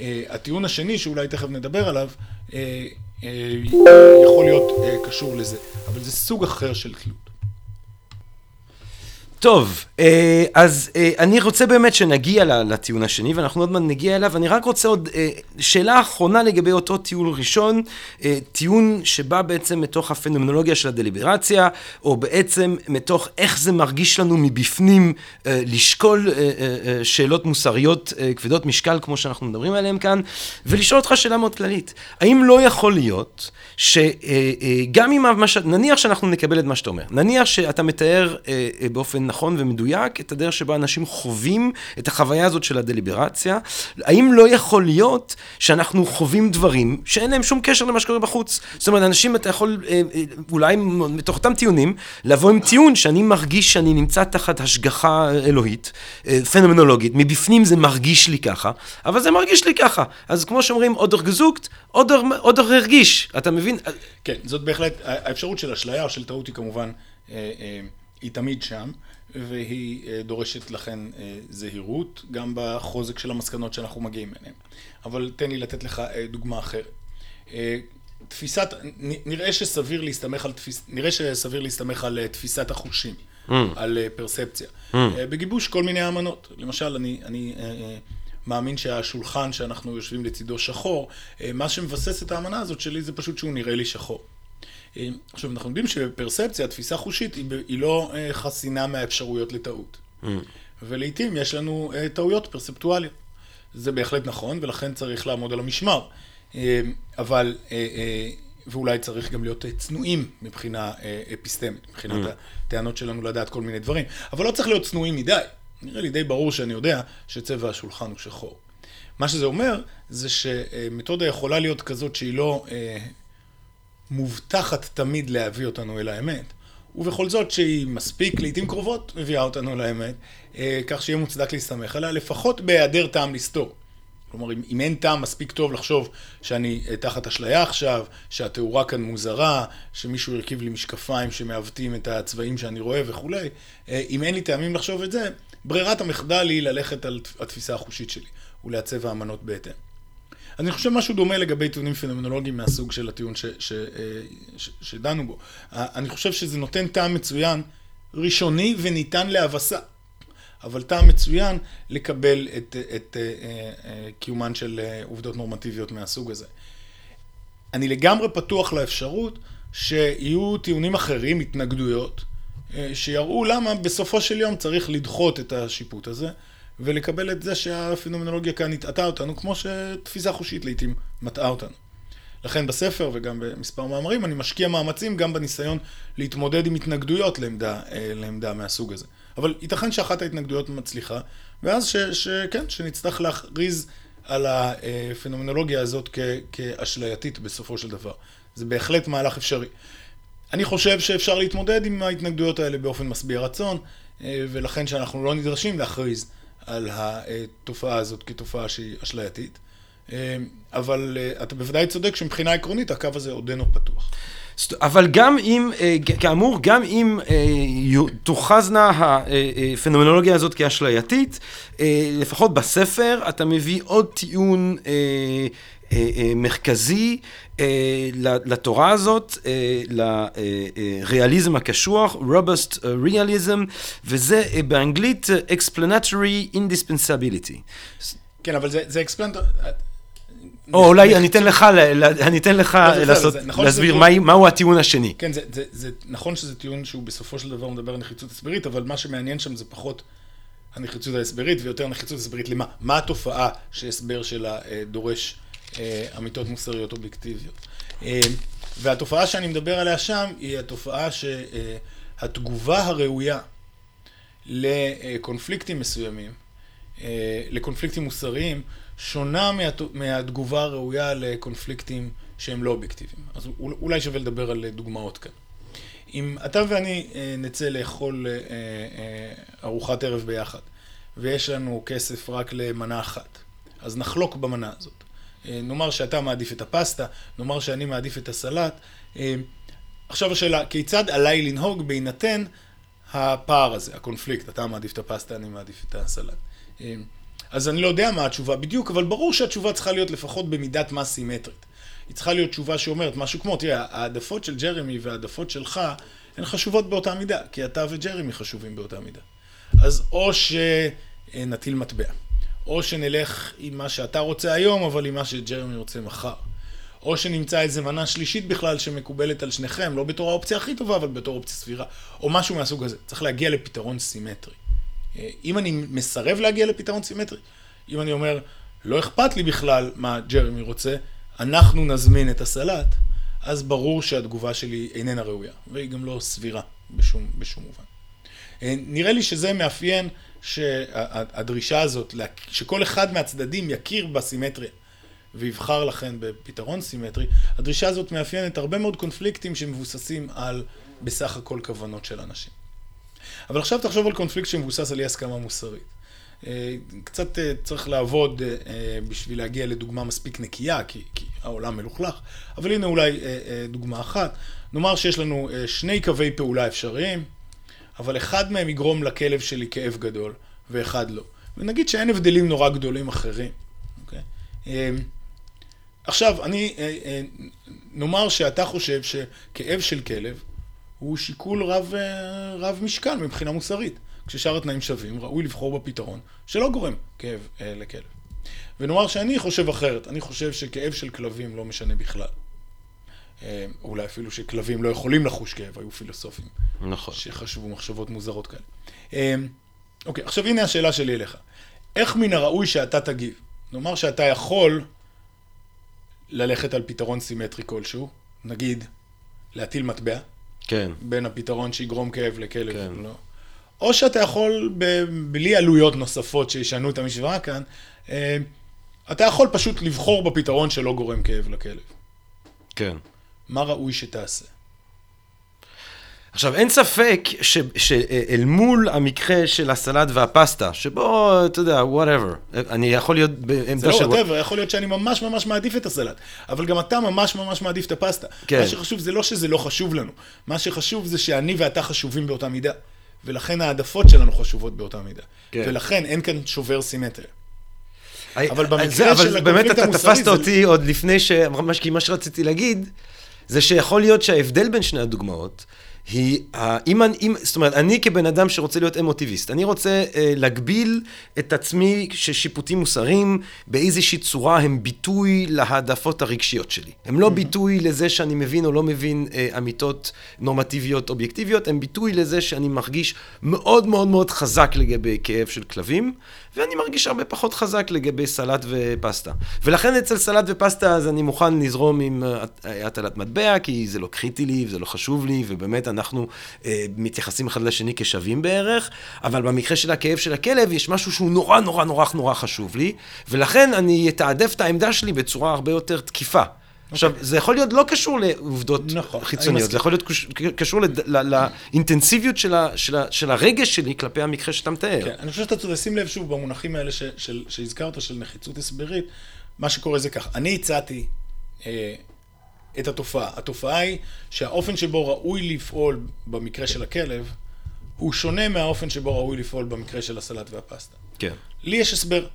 אה, הטיעון השני, שאולי תכף נדבר עליו, יכול להיות אה, קשור לזה, אבל זה סוג אחר של תלות. טוב, אה, אז אה, אני רוצה באמת שנגיע לטיעון השני, ואנחנו עוד מעט נגיע אליו. אני רק רוצה עוד אה, שאלה אחרונה לגבי אותו טיעון ראשון, טיעון שבא בעצם מתוך הפנומנולוגיה של הדליברציה, או בעצם מתוך איך זה מרגיש לנו מבפנים לשקול שאלות מוסריות כבדות משקל, כמו שאנחנו מדברים עליהן כאן, ולשאול אותך שאלה מאוד כללית. האם לא יכול להיות שגם אם. נניח שאנחנו נקבל את מה שאתה אומר, נניח שאתה מתאר באופן נכון ומדויק את הדרך שבה אנשים חווים את החוויה הזאת של הדליברציה, האם לא יכול להיות שאנחנו חווים דברים שאין להם שום קשר למה שקורה בחוץ? זאת אומרת, אנשים, אתה יכול אה, אה, אולי מתוך אותם טיעונים, לבוא עם טיעון שאני מרגיש שאני נמצא תחת השגחה אלוהית, אה, פנומנולוגית, מבפנים זה מרגיש לי ככה, אבל זה מרגיש לי ככה. אז כמו שאומרים, אודר גזוקט, אודר, אודר הרגיש, אתה מבין? כן, זאת בהחלט, האפשרות של אשליה או של טעות היא כמובן, היא תמיד שם, והיא אה, דורשת לכן אה, זהירות, גם בחוזק של המסקנות שאנחנו מגיעים אליהן. אבל תן לי לתת לך אה, דוגמה אחרת. תפיסת, נראה שסביר להסתמך על, תפיס, נראה שסביר להסתמך על תפיסת החושים, mm. על פרספציה. Mm. בגיבוש כל מיני אמנות. למשל, אני, אני מאמין שהשולחן שאנחנו יושבים לצידו שחור, מה שמבסס את האמנה הזאת שלי זה פשוט שהוא נראה לי שחור. אה, עכשיו, אנחנו יודעים שפרספציה, תפיסה חושית, היא, לא אה, חסינה מהאפשרויות לטעות. ולעיתים יש לנו אה, טעויות פרספטואליות. זה בהחלט נכון, ולכן צריך לעמוד על המשמר. אבל, ואולי צריך גם להיות צנועים מבחינה אפיסטמית, מבחינת mm. הטענות שלנו לדעת כל מיני דברים. אבל לא צריך להיות צנועים מדי. נראה לי די ברור שאני יודע שצבע השולחן הוא שחור. מה שזה אומר, זה שמתודה יכולה להיות כזאת שהיא לא מובטחת תמיד להביא אותנו אל האמת, ובכל זאת שהיא מספיק, לעיתים קרובות, מביאה אותנו לאמת, אה, כך שיהיה מוצדק להסתמך עליה, לפחות בהיעדר טעם לסתור. כלומר, אם, אם אין טעם מספיק טוב לחשוב שאני אה, תחת אשליה עכשיו, שהתאורה כאן מוזרה, שמישהו הרכיב לי משקפיים שמעוותים את הצבעים שאני רואה וכולי, אה, אם אין לי טעמים לחשוב את זה, ברירת המחדל היא ללכת על התפיסה החושית שלי ולעצב האמנות בהתאם. אני חושב משהו דומה לגבי טיעונים פנומנולוגיים מהסוג של הטיעון ש, ש, אה, ש, שדנו בו. אני חושב שזה נותן טעם מצוין, ראשוני וניתן להבסה, אבל טעם מצוין לקבל את, את, את אה, אה, קיומן של עובדות נורמטיביות מהסוג הזה. אני לגמרי פתוח לאפשרות שיהיו טיעונים אחרים, התנגדויות, שיראו למה בסופו של יום צריך לדחות את השיפוט הזה. ולקבל את זה שהפנומנולוגיה כאן הטעתה אותנו, כמו שתפיסה חושית לעיתים מטעה אותנו. לכן בספר וגם במספר מאמרים אני משקיע מאמצים גם בניסיון להתמודד עם התנגדויות לעמדה, אה, לעמדה מהסוג הזה. אבל ייתכן שאחת ההתנגדויות מצליחה, ואז ש, שכן, שנצטרך להכריז על הפנומנולוגיה הזאת כ, כאשלייתית בסופו של דבר. זה בהחלט מהלך אפשרי. אני חושב שאפשר להתמודד עם ההתנגדויות האלה באופן משביע רצון, אה, ולכן שאנחנו לא נדרשים להכריז על התופעה הזאת כתופעה שהיא אשלייתית. אה, אבל אה, אתה בוודאי צודק שמבחינה עקרונית הקו הזה עודנו פתוח. אבל גם אם, אה, כאמור, גם אם תוכזנה הפנומנולוגיה הזאת כאשלייתית, לפחות בספר אתה מביא עוד טיעון מרכזי לתורה הזאת, לריאליזם הקשוח, robust realism, וזה באנגלית explanatory indispensability. כן, אבל זה explanatory... או אולי אני אתן לך, אני אתן לך לעשות, נכון להסביר מהו הטיעון השני. כן, זה נכון שזה טיעון שהוא בסופו של דבר מדבר על נחיצות הסברית, אבל מה שמעניין שם זה פחות הנחיצות ההסברית ויותר נחיצות הסברית למה. מה התופעה שהסבר שלה דורש אה, אמיתות מוסריות אובייקטיביות. אה, והתופעה שאני מדבר עליה שם היא התופעה שהתגובה הראויה לקונפליקטים מסוימים, אה, לקונפליקטים מוסריים, שונה מהתגובה הראויה לקונפליקטים שהם לא אובייקטיביים. אז אולי שווה לדבר על דוגמאות כאן. אם אתה ואני נצא לאכול ארוחת ערב ביחד, ויש לנו כסף רק למנה אחת, אז נחלוק במנה הזאת. אה, נאמר שאתה מעדיף את הפסטה, נאמר שאני מעדיף את הסלט. אה, עכשיו השאלה, כיצד עליי לנהוג בהינתן הפער הזה, הקונפליקט, אתה מעדיף את הפסטה, אני מעדיף את הסלט. אה, אז אני לא יודע מה התשובה בדיוק, אבל ברור שהתשובה צריכה להיות לפחות במידת מה סימטרית. היא צריכה להיות תשובה שאומרת משהו כמו, תראה, העדפות של ג'רמי והעדפות שלך הן חשובות באותה מידה, כי אתה וג'רמי חשובים באותה מידה. אז או שנטיל מטבע. או שנלך עם מה שאתה רוצה היום, אבל עם מה שג'רמי רוצה מחר. או שנמצא איזה מנה שלישית בכלל שמקובלת על שניכם, לא בתור האופציה הכי טובה, אבל בתור אופציה סבירה. או משהו מהסוג הזה. צריך להגיע לפתרון סימטרי. אה, אם אני מסרב להגיע לפתרון סימטרי, אם אני אומר, לא אכפת לי בכלל מה ג'רמי רוצה, אנחנו נזמין את הסלט, אז ברור שהתגובה שלי איננה ראויה, והיא גם לא סבירה בשום, בשום מובן. אה, נראה לי שזה מאפיין שהדרישה הזאת, שכל אחד מהצדדים יכיר בסימטריה ויבחר לכן בפתרון סימטרי, הדרישה הזאת מאפיינת הרבה מאוד קונפליקטים שמבוססים על בסך הכל כוונות של אנשים. אבל עכשיו תחשוב על קונפליקט שמבוסס על אי הסכמה מוסרית. אה, קצת אה, צריך לעבוד בשביל להגיע לדוגמה מספיק נקייה, כי, כי העולם מלוכלך, אבל הנה אולי דוגמה אחת. נאמר שיש לנו שני קווי פעולה אפשריים, אבל אחד מהם יגרום לכלב שלי כאב גדול, ואחד לא. ונגיד שאין הבדלים נורא גדולים אחרים, אוקיי? אמ, עכשיו, אני, אה, אה, נאמר שאתה חושב שכאב של כלב הוא שיקול רב, אה, רב משקל מבחינה מוסרית. כששאר התנאים שווים, ראוי לבחור בפתרון שלא גורם כאב לכלב. ונאמר שאני חושב אחרת, אני חושב שכאב של כלבים לא משנה בכלל. אה, אולי אפילו שכלבים לא יכולים לחוש כאב, היו פילוסופים. נכון. שחשבו מחשבות מוזרות כאלה. אה, אוקיי, עכשיו הנה השאלה שלי אליך. איך מן הראוי שאתה תגיב? נאמר שאתה יכול ללכת על פתרון סימטרי כלשהו, נגיד להטיל מטבע, כן. בין הפתרון שיגרום כאב לכלב. כן. לא. או שאתה יכול, ב- בלי עלויות נוספות שישנו את המשוואה כאן, אה, אתה יכול פשוט לבחור בפתרון שלא גורם כאב לכלב. כן. מה ראוי שתעשה? עכשיו, אין ספק ש- שאל מול המקרה של הסלט והפסטה, שבו, אתה יודע, whatever, אני יכול להיות זה בעמדה לא של... whatever, יכול להיות שאני ממש ממש מעדיף את הסלט, אבל גם אתה ממש ממש מעדיף את הפסטה. כן. מה שחשוב זה לא שזה לא חשוב לנו, מה שחשוב זה שאני ואתה חשובים באותה מידה, ולכן העדפות שלנו חשובות באותה מידה. כן. ולכן אין כאן שובר סימטריה. אבל אבל במקרה זה, אבל של באמת הקונפליקט אתה המוסרי תפסת זה- אותי עוד לפני ש... כי מה שרציתי להגיד, זה שיכול להיות שההבדל בין שני הדוגמאות, היא, אם, אני- אם, זאת אומרת, אני כבן אדם שרוצה להיות אמוטיביסט, אני רוצה אה, להגביל את עצמי ששיפוטים מוסריים באיזושהי צורה הם ביטוי להעדפות הרגשיות שלי. הם לא ביטוי לזה שאני מבין או לא מבין אה, אמיתות נורמטיביות אובייקטיביות, הם ביטוי לזה שאני מרגיש מאוד מאוד מאוד חזק לגבי כאב של כלבים, ואני מרגיש הרבה פחות חזק לגבי סלט ופסטה. ולכן אצל סלט ופסטה אז אני מוכן לזרום עם אה, הטלת מטבע, כי זה לא קריטי לי וזה לא חשוב לי, ובאמת אנחנו אה, מתייחסים אחד לשני כשווים בערך, אבל במקרה של הכאב של הכלב יש משהו שהוא נורא נורא נורא נורא חשוב לי, ולכן אני אתעדף את העמדה שלי בצורה הרבה יותר תקיפה. עכשיו, זה יכול להיות לא קשור לעובדות נכון, חיצוניות. זה יכול להיות קש- קשור לד- ל- לאינטנסיביות של ה- של ה- של הרגש שלי כלפי המקרה שאתה מתאר. כן, אני חושב שאתה צודק, שים לב שוב במונחים האלה ש, של, שהזכרת, של נחיצות הסברית, מה שקורה זה כך, אני הצעתי אה, את התופעה. התופעה היא שהאופן שבו ראוי לפעול במקרה של הכלב, הוא שונה מהאופן שבו ראוי לפעול במקרה של הסלט והפסטה. כן. לי יש הסבר.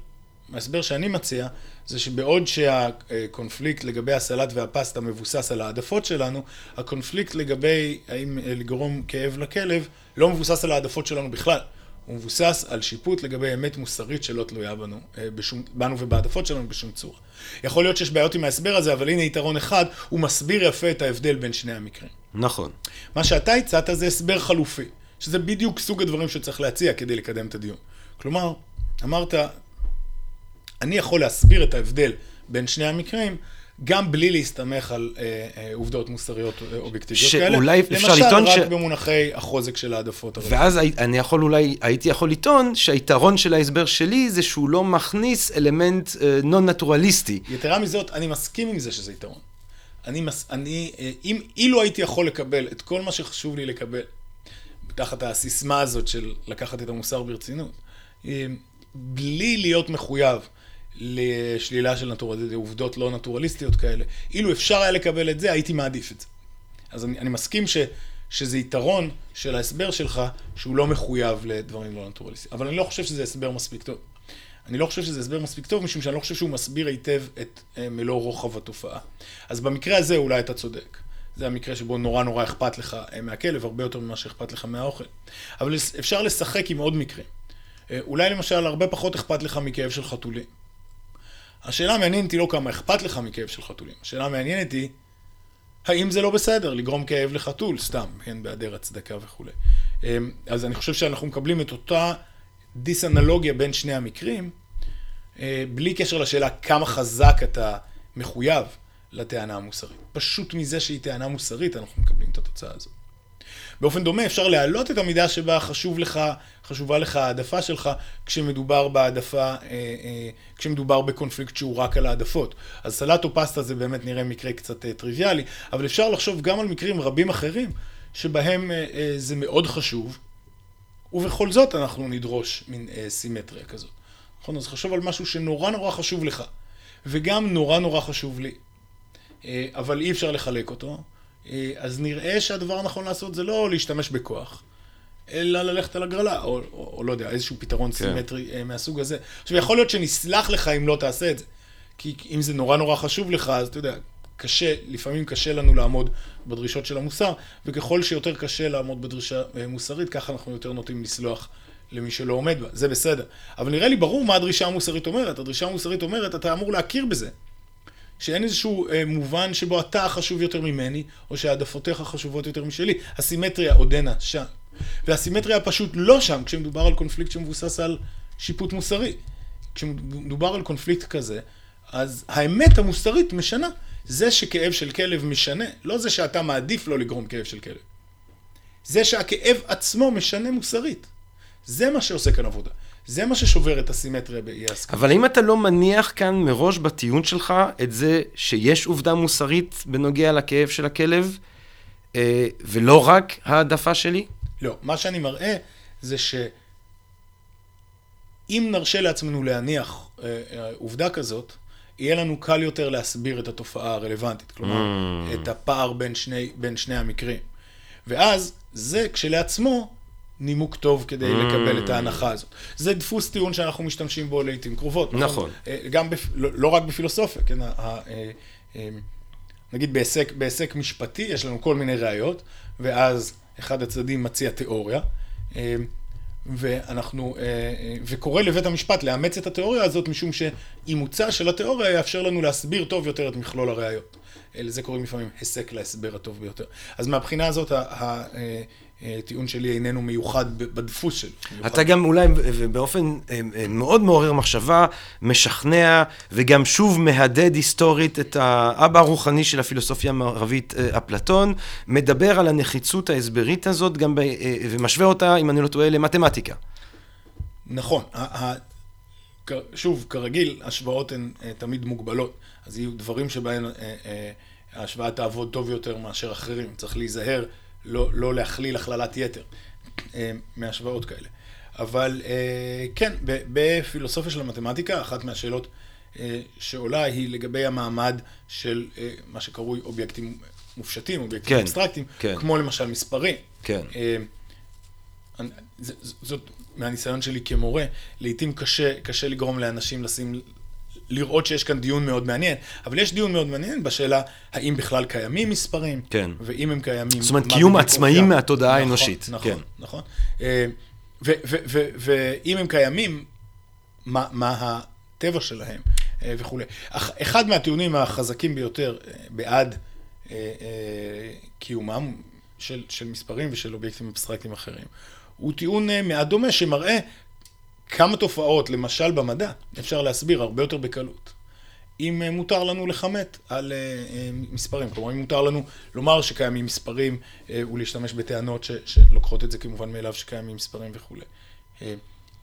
ההסבר שאני מציע, זה שבעוד שהקונפליקט לגבי הסלט והפסטה מבוסס על העדפות שלנו, הקונפליקט לגבי האם לגרום כאב לכלב, לא מבוסס על העדפות שלנו בכלל. הוא מבוסס על שיפוט לגבי אמת מוסרית שלא תלויה בנו, אה, בשום, בנו ובהעדפות שלנו בשום צורה. יכול להיות שיש בעיות עם ההסבר הזה, אבל הנה יתרון אחד, הוא מסביר יפה את ההבדל בין שני המקרים. נכון. מה שאתה הצעת זה הסבר חלופי, שזה בדיוק סוג הדברים שצריך להציע כדי לקדם את הדיון. כלומר, אמרת, אני יכול להסביר את ההבדל בין שני המקרים, גם בלי להסתמך על אה, אה, עובדות מוסריות אה, אובייקטיביות כאלה. שאולי אפשר לטעון למשל, ש- רק במונחי החוזק של העדפות. ואז הי- אני יכול אולי, הייתי יכול לטעון שהיתרון של ההסבר שלי זה שהוא לא מכניס אלמנט אה, נון-נטורליסטי. יתרה מזאת, אני מסכים עם זה שזה יתרון. אני, מס, אני, אה, אם, אילו הייתי יכול לקבל את כל מה שחשוב לי לקבל, תחת הסיסמה הזאת של לקחת את המוסר ברצינות, אה, בלי להיות מחויב לשלילה של נטור... עובדות לא נטורליסטיות כאלה, אילו אפשר היה לקבל את זה, הייתי מעדיף את זה. אז אני, אני מסכים ש, שזה יתרון של ההסבר שלך, שהוא לא מחויב לדברים לא נטורליסטיים. אבל אני לא חושב שזה הסבר מספיק טוב. אני לא חושב שזה הסבר מספיק טוב, משום שאני לא חושב שהוא מסביר היטב את אה, מלוא רוחב התופעה. אז במקרה הזה אולי אתה צודק. זה המקרה שבו נורא נורא אכפת לך אה, מהכלב, הרבה יותר ממה שאכפת לך מהאוכל. אבל אפשר לשחק עם עוד מקרים. אה, אולי למשל, הרבה פחות אכפת לך מכאב של חתולים. השאלה המעניינת היא לא כמה אכפת לך מכאב של חתולים. השאלה המעניינת היא, האם זה לא בסדר לגרום כאב לחתול, סתם, כן, בהיעדר הצדקה וכולי. אמ, אז אני חושב שאנחנו מקבלים את אותה דיסאנלוגיה בין שני המקרים, אה, בלי קשר לשאלה כמה חזק אתה מחויב לטענה המוסרית. פשוט מזה שהיא טענה מוסרית, אנחנו מקבלים את התוצאה הזאת. באופן דומה אפשר להעלות את המידה שבה חשוב לך, חשובה לך העדפה שלך כשמדובר בהעדפה, אה, אה, כשמדובר בקונפליקט שהוא רק על העדפות. אז סלט או פסטה זה באמת נראה מקרה קצת אה, טריוויאלי, אבל אפשר לחשוב גם על מקרים רבים אחרים שבהם זה מאוד חשוב, ובכל זאת אנחנו נדרוש מין סימטריה כזאת. נכון? אז חשוב על משהו שנורא נורא חשוב לך, וגם נורא נורא חשוב לי. אבל אי אפשר לחלק אותו, אז נראה שהדבר הנכון לעשות זה לא להשתמש בכוח, אלא ללכת על הגרלה, או, או, או לא יודע, איזשהו פתרון כן. סימטרי אה, מהסוג הזה. עכשיו, יכול להיות שנסלח לך אם לא תעשה את זה. כי אם זה נורא נורא חשוב לך, אז אתה יודע, קשה, לפעמים קשה לנו לעמוד בדרישות של המוסר, וככל שיותר קשה לעמוד בדרישה אה, מוסרית, ככה אנחנו יותר נוטים לסלוח למי שלא עומד בה. זה בסדר. אבל נראה לי ברור מה הדרישה המוסרית אומרת. הדרישה המוסרית אומרת, אתה אמור להכיר בזה. שאין איזשהו אה, מובן שבו אתה חשוב יותר ממני, או שהעדפותיך חשובות יותר משלי. הסימטריה עודנה שם. והסימטריה פשוט לא שם כשמדובר על קונפליקט שמבוסס על שיפוט מוסרי. כשמדובר על קונפליקט כזה, אז האמת המוסרית משנה. זה שכאב של כלב משנה, לא זה שאתה מעדיף לא לגרום כאב של כלב. זה שהכאב עצמו משנה מוסרית. זה מה שעושה כאן עבודה. זה מה ששובר את הסימטריה באי ההסכמה. אבל אם אתה לא מניח כאן מראש בטיעון שלך את זה שיש עובדה מוסרית בנוגע לכאב של הכלב, אה, ולא רק העדפה שלי? לא, מה שאני מראה זה שאם נרשה לעצמנו להניח אה, אה, עובדה כזאת, יהיה לנו קל יותר להסביר את התופעה הרלוונטית, כלומר, mm. את הפער בין שני, בין שני המקרים. ואז זה כשלעצמו נימוק טוב כדי mm. לקבל את ההנחה הזאת. זה דפוס טיעון שאנחנו משתמשים בו לעיתים קרובות. נכון. נכון. אה, גם, בפ... לא, לא רק בפילוסופיה, כן? אה, אה, נגיד בהיסק, בהיסק משפטי יש לנו כל מיני ראיות, ואז אחד הצדדים מציע תיאוריה. ואנחנו, וקורא לבית המשפט לאמץ את התיאוריה הזאת, משום שאימוצה של התיאוריה יאפשר לנו להסביר טוב יותר את מכלול הראיות. לזה קוראים לפעמים היסק להסבר הטוב ביותר. אז מהבחינה הזאת, הטיעון שלי איננו מיוחד בדפוס שלו. אתה גם אולי באופן אה, אה, מאוד מעורר מחשבה, משכנע, וגם שוב מהדהד היסטורית את האבא הרוחני של הפילוסופיה המערבית, אה, אפלטון, מדבר על הנחיצות ההסברית הזאת, גם ב, ומשווה אותה, אם אני לא טועה, למתמטיקה. נכון. שוב, כרגיל, השוואות הן תמיד מוגבלות. אז יהיו דברים שבהם ההשוואה תעבוד טוב יותר מאשר אחרים. צריך להיזהר לא, לא להכליל הכללת יתר אה, מהשוואות כאלה. אבל אה, כן, בפילוסופיה של המתמטיקה, אחת מהשאלות אה, שעולה היא לגבי המעמד של מה שקרוי אובייקטים מופשטים, אובייקטים כן, אבסטרקטיים, כן. כמו למשל מספרים. כן. זאת, מהניסיון שלי כמורה, לעיתים קשה, קשה לגרום לאנשים לשים לראות שיש כאן דיון מאוד מעניין, אבל יש דיון מאוד מעניין בשאלה האם בכלל קיימים מספרים, כן. ואם הם קיימים... זאת אומרת, קיום עצמאי מהתודעה נכון, האנושית. נכון, כן. נכון. אה, ואם הם קיימים, מה, מה הטבע שלהם אה, וכולי. אחד מהטיעונים החזקים ביותר אה, בעד קיומם של, של מספרים ושל אובייקטים אבסטרקטיים אחרים, הוא טיעון מעט דומה שמראה כמה תופעות, למשל במדע, אפשר להסביר הרבה יותר בקלות. אם אה, מותר לנו לכמת על אה, אה, מספרים, כלומר אם מותר לנו לומר שקיימים מספרים ולהשתמש בטענות ש, שלוקחות את זה כמובן מאליו שקיימים מספרים וכולי.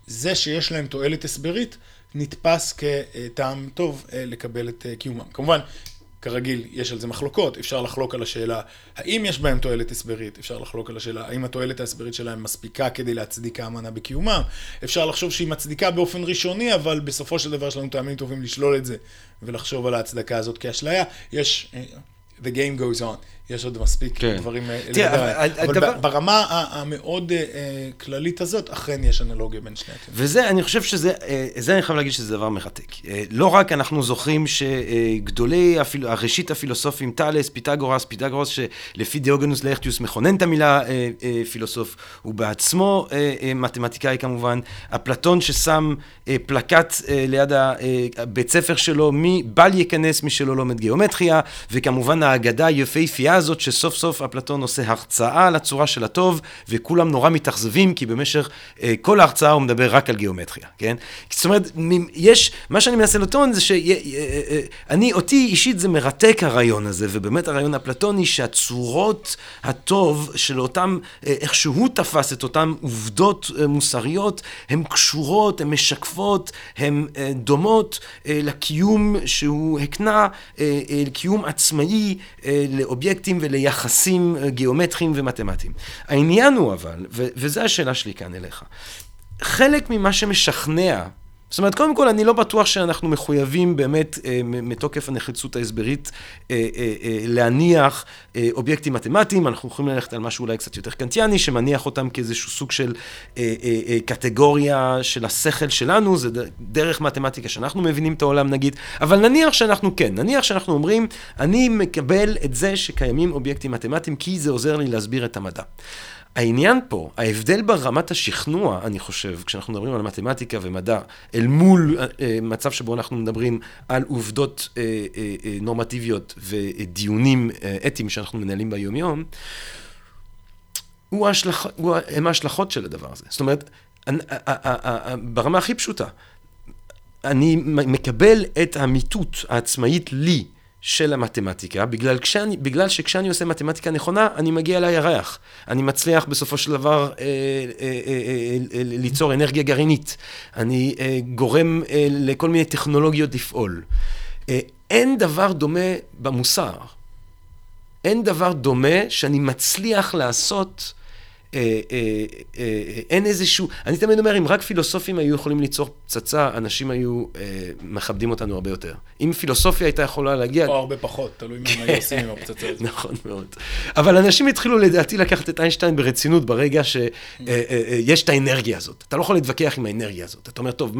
זה שיש להם תועלת הסברית נתפס כטעם טוב לקבל את קיומם. כמובן, כרגיל, יש על זה מחלוקות, אפשר לחלוק על השאלה האם יש בהם תועלת הסברית, אפשר לחלוק על השאלה האם התועלת ההסברית שלהם מספיקה כדי להצדיק האמנה בקיומם, אפשר לחשוב שהיא מצדיקה באופן ראשוני, אבל בסופו של דבר יש לנו טעמים טובים לשלול את זה ולחשוב על ההצדקה הזאת כאשליה. יש, אה, the game goes on. יש עוד מספיק כן. דברים אה, לדבר עליהם. אבל הדבר... ברמה המאוד uh, כללית הזאת, אכן יש אנלוגיה בין שני הטיעונים. וזה, אני חושב שזה, זה אני חייב להגיד שזה דבר מרתק. לא רק אנחנו זוכרים שגדולי, הפיל... הראשית הפילוסופים, טאלס, פיתגורס, פיתגורס, שלפי דיוגנוס לאכטיוס מכונן את המילה פילוסוף, הוא בעצמו מתמטיקאי כמובן. אפלטון ששם פלקט ליד הבית ספר שלו, מי בל ייכנס, מי שלא לומד גיאומטריה, וכמובן האגדה היפהפייה הזאת שסוף סוף אפלטון עושה הרצאה על הצורה של הטוב, וכולם נורא מתאכזבים, כי במשך אה, כל ההרצאה הוא מדבר רק על גיאומטריה, כן? זאת אומרת, יש, מה שאני מנסה לטעון זה שאני, אה, אה, אותי אישית זה מרתק הרעיון הזה, ובאמת הרעיון האפלטוני שהצורות הטוב של אותם, אה, איך שהוא תפס את אותן עובדות אה, מוסריות, הן קשורות, הן משקפות, הן אה, דומות אה, לקיום שהוא הקנה, אה, אה, לקיום עצמאי, אה, אובייקטים וליחסים אה, גיאומטריים ומתמטיים. העניין הוא אבל, ו- וזו השאלה שלי כאן אליך, חלק ממה שמשכנע זאת אומרת, קודם כל, אני לא בטוח שאנחנו מחויבים באמת, אה, מתוקף הנחיצות ההסברית, אה, אה, אה, להניח אה, אובייקטים מתמטיים, אנחנו יכולים ללכת על משהו אולי קצת יותר קנטיאני, שמניח אותם כאיזשהו סוג של אה, אה, אה, קטגוריה של השכל שלנו, זה דרך מתמטיקה שאנחנו מבינים את העולם נגיד, אבל נניח שאנחנו כן, נניח שאנחנו אומרים, אני מקבל את זה שקיימים אובייקטים מתמטיים, כי זה עוזר לי להסביר את המדע. העניין פה, ההבדל ברמת השכנוע, אני חושב, כשאנחנו מדברים על מתמטיקה ומדע, אל מול אה, מצב שבו אנחנו מדברים על עובדות אה, אה, אה, נורמטיביות ודיונים אה, אתיים שאנחנו מנהלים ביום-יום, הוא ההשלכ... הוא... הם ההשלכות של הדבר הזה. זאת אומרת, ברמה הכי פשוטה, אני מקבל את האמיתות העצמאית לי של המתמטיקה, בגלל, כשאני, בגלל שכשאני עושה מתמטיקה נכונה, אני מגיע לירח. אני מצליח בסופו של דבר אה, אה, אה, אה, אה, ליצור אנרגיה גרעינית. אני אה, גורם אה, לכל מיני טכנולוגיות לפעול. אה, אין דבר דומה במוסר. אין דבר דומה שאני מצליח לעשות אה, אה, אה, אין איזשהו, אני תמיד אומר, אם רק פילוסופים היו יכולים ליצור פצצה, אנשים היו מכבדים אותנו הרבה יותר. אם פילוסופיה הייתה יכולה להגיע... או הרבה פחות, תלוי מה היו עושים עם הפצצה הזאת. נכון מאוד. אבל אנשים התחילו לדעתי לקחת את איינשטיין ברצינות ברגע שיש את האנרגיה הזאת. אתה לא יכול להתווכח עם האנרגיה הזאת. אתה אומר, טוב,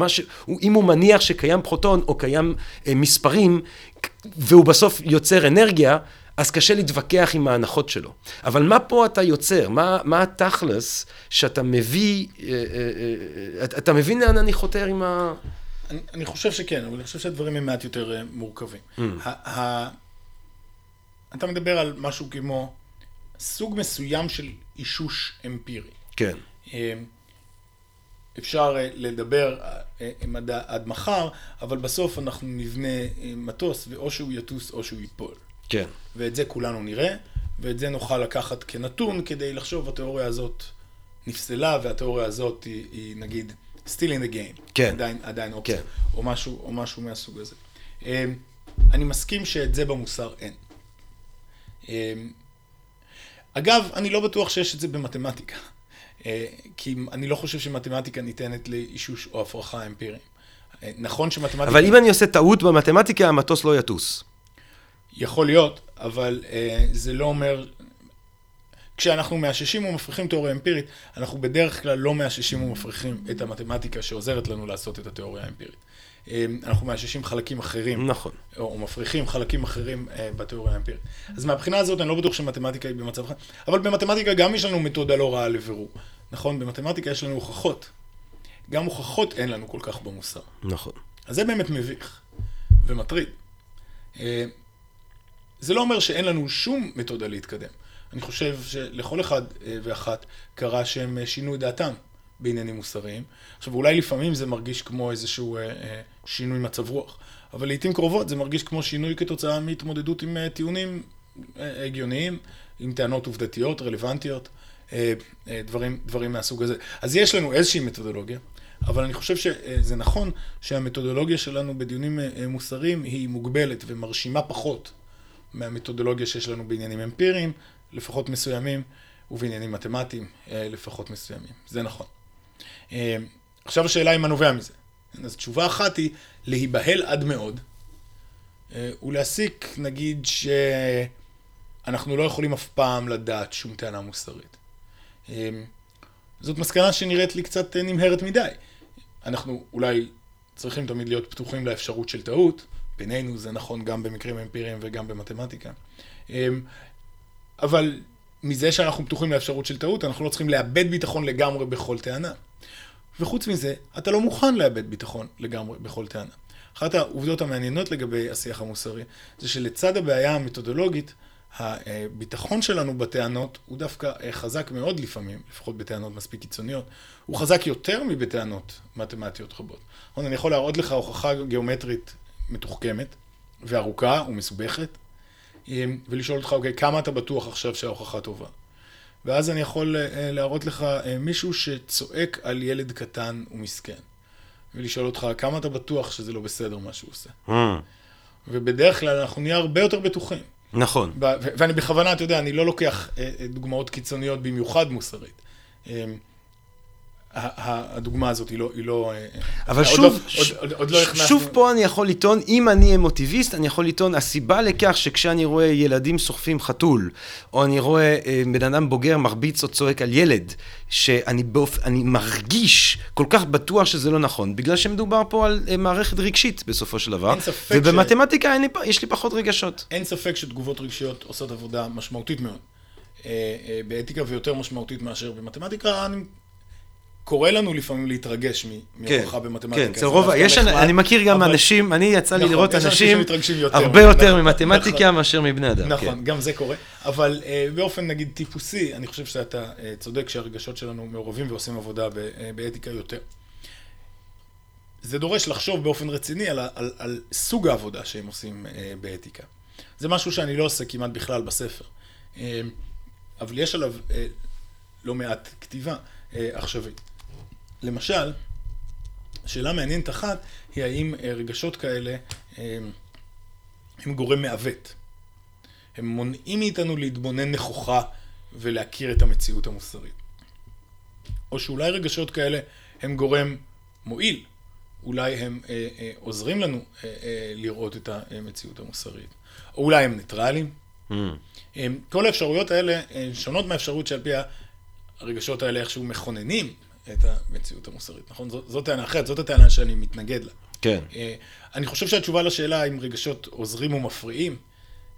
אם הוא מניח שקיים פרוטון או קיים מספרים, והוא בסוף יוצר אנרגיה, אז קשה להתווכח עם ההנחות שלו. אבל מה פה אתה יוצר? מה, מה התכלס שאתה מביא, אה, אה, אה, אתה מבין לאן אני חותר עם ה... אני, אני חושב שכן, אבל אני חושב שהדברים הם מעט יותר מורכבים. Mm. ה, ה, אתה מדבר על משהו כמו סוג מסוים של אישוש אמפירי. כן. אפשר לדבר עד מחר, אבל בסוף אנחנו נבנה מטוס, ואו שהוא יטוס או שהוא ייפול. כן. ואת זה כולנו נראה, ואת זה נוכל לקחת כנתון כדי לחשוב, התיאוריה הזאת נפסלה, והתיאוריה הזאת היא, היא נגיד, still in the game. כן. עדיין, עדיין אופציה. כן. או משהו, או משהו מהסוג הזה. אמ, אני מסכים שאת זה במוסר אין. אמ, אגב, אני לא בטוח שיש את זה במתמטיקה. אה, כי אני לא חושב שמתמטיקה ניתנת לאישוש או הפרחה אמפיריים. אה, נכון שמתמטיקה... אבל אם אני עושה טעות במתמטיקה, המטוס לא יטוס. יכול להיות, אבל אה, זה לא אומר... כשאנחנו מאששים ומפריחים תיאוריה אמפירית, אנחנו בדרך כלל לא מאששים ומפריחים את המתמטיקה שעוזרת לנו לעשות את התיאוריה האמפירית. אה, אנחנו מאששים חלקים אחרים. נכון. או, מפריחים חלקים אחרים אה, בתיאוריה האמפירית. אז מהבחינה הזאת אני לא בטוח שמתמטיקה היא במצב אחר, אבל במתמטיקה גם יש לנו מתודה לא רעה לבירור. נכון? במתמטיקה יש לנו הוכחות. גם הוכחות אין לנו כל כך במוסר. נכון. אז זה באמת מביך ומטריד. זה לא אומר שאין לנו שום מתודה להתקדם. אני חושב שלכל אחד אה, ואחת קרה שהם אה, שינו את דעתם בעניינים מוסריים. עכשיו, אולי לפעמים זה מרגיש כמו איזשהו אה, שינוי מצב רוח, אבל לעיתים קרובות זה מרגיש כמו שינוי כתוצאה מהתמודדות עם טיעונים הגיוניים, עם טענות עובדתיות, רלוונטיות, דברים, דברים מהסוג הזה. אז יש לנו איזושהי מתודולוגיה, אבל אני חושב שזה נכון שהמתודולוגיה שלנו בדיונים מוסריים היא מוגבלת ומרשימה פחות מהמתודולוגיה שיש לנו בעניינים אמפיריים, לפחות מסוימים, ובעניינים מתמטיים, אה, לפחות מסוימים. זה נכון. אה, עכשיו השאלה היא מה נובע מזה. אז תשובה אחת היא להיבהל עד מאוד, אה, ולהסיק, נגיד, שאנחנו לא יכולים אף פעם לדעת שום טענה מוסרית. זאת מסקנה שנראית לי קצת נמהרת מדי. אנחנו אולי צריכים תמיד להיות פתוחים לאפשרות של טעות, בינינו זה נכון גם במקרים אמפיריים וגם במתמטיקה. אמ, אבל מזה שאנחנו פתוחים לאפשרות של טעות, אנחנו לא צריכים לאבד ביטחון לגמרי בכל טענה. וחוץ מזה, אתה לא מוכן לאבד ביטחון לגמרי בכל טענה. אחת העובדות המעניינות לגבי השיח המוסרי, זה שלצד הבעיה המתודולוגית, הביטחון שלנו בטענות הוא דווקא חזק מאוד לפעמים, לפחות בטענות מספיק קיצוניות, הוא חזק יותר מבטענות מתמטיות רבות. אני יכול להראות לך הוכחה גיאומטרית מתוחכמת וארוכה ומסובכת, ולשאול אותך, אוקיי, כמה אתה בטוח עכשיו שההוכחה טובה? ואז אני יכול אה, להראות לך אה, מישהו שצועק על ילד קטן ומסכן, ולשאול אותך, כמה אתה בטוח שזה לא בסדר מה שהוא עושה? Mm. ובדרך כלל אנחנו נהיה הרבה יותר בטוחים. נכון. ואני בכוונה, אתה יודע, אני לא לוקח אה, דוגמאות קיצוניות במיוחד מוסרית. הדוגמה הזאת היא לא... היא לא אה, אבל שוב, לא- עוד, עוד, עוד לא הכנסנו... שוב פה אני יכול לטעון, אם אני אמוטיביסט, אני יכול לטעון, הסיבה לכך שכשאני רואה ילדים סוחפים חתול, או אני רואה אה, בן אדם בוגר מרביץ או צועק על ילד, שאני באופ... מרגיש כל כך בטוח שזה לא נכון, בגלל שמדובר פה על אה, מערכת רגשית בסופו של דבר, ובמתמטיקה ש... יש לי פחות רגשות. אין ספק שתגובות רגשיות עושות עבודה משמעותית מאוד. באתיקה ויותר משמעותית מאשר במתמטיקה, אני קורה לנו לפעמים להתרגש מהוכחה כן, במתמטיקה. כן, אצל רוב, יש, אני מכיר גם אנשים, אני יצא לי נכון, לראות אנשים הרבה יותר נכון, ממתמטיקה נכון. מאשר מבני אדם. נכון, כן. גם זה קורה, אבל אה, באופן נגיד טיפוסי, אני חושב שאתה אה, צודק שהרגשות שלנו מעורבים ועושים עבודה אה, באתיקה יותר. זה דורש לחשוב באופן רציני על, על, על סוג העבודה שהם עושים אה, באתיקה. זה משהו שאני לא עושה כמעט בכלל בספר. אה, אבל יש עליו אה, לא מעט כתיבה אה, עכשווית. למשל, שאלה מעניינת אחת היא האם אה, רגשות כאלה אה, הם גורם מעוות. הם מונעים מאיתנו להתבונן נכוחה ולהכיר את המציאות המוסרית. או שאולי רגשות כאלה הם גורם מועיל, אולי הם אה, אה, עוזרים לנו אה, אה, לראות את המציאות המוסרית, או אולי הם ניטרלים. Mm. כל האפשרויות האלה שונות מהאפשרות שעל פי הרגשות האלה איכשהו מכוננים את המציאות המוסרית, נכון? זאת טענה אחרת, זאת הטענה שאני מתנגד לה. כן. אה, אני חושב שהתשובה לשאלה אם רגשות עוזרים ומפריעים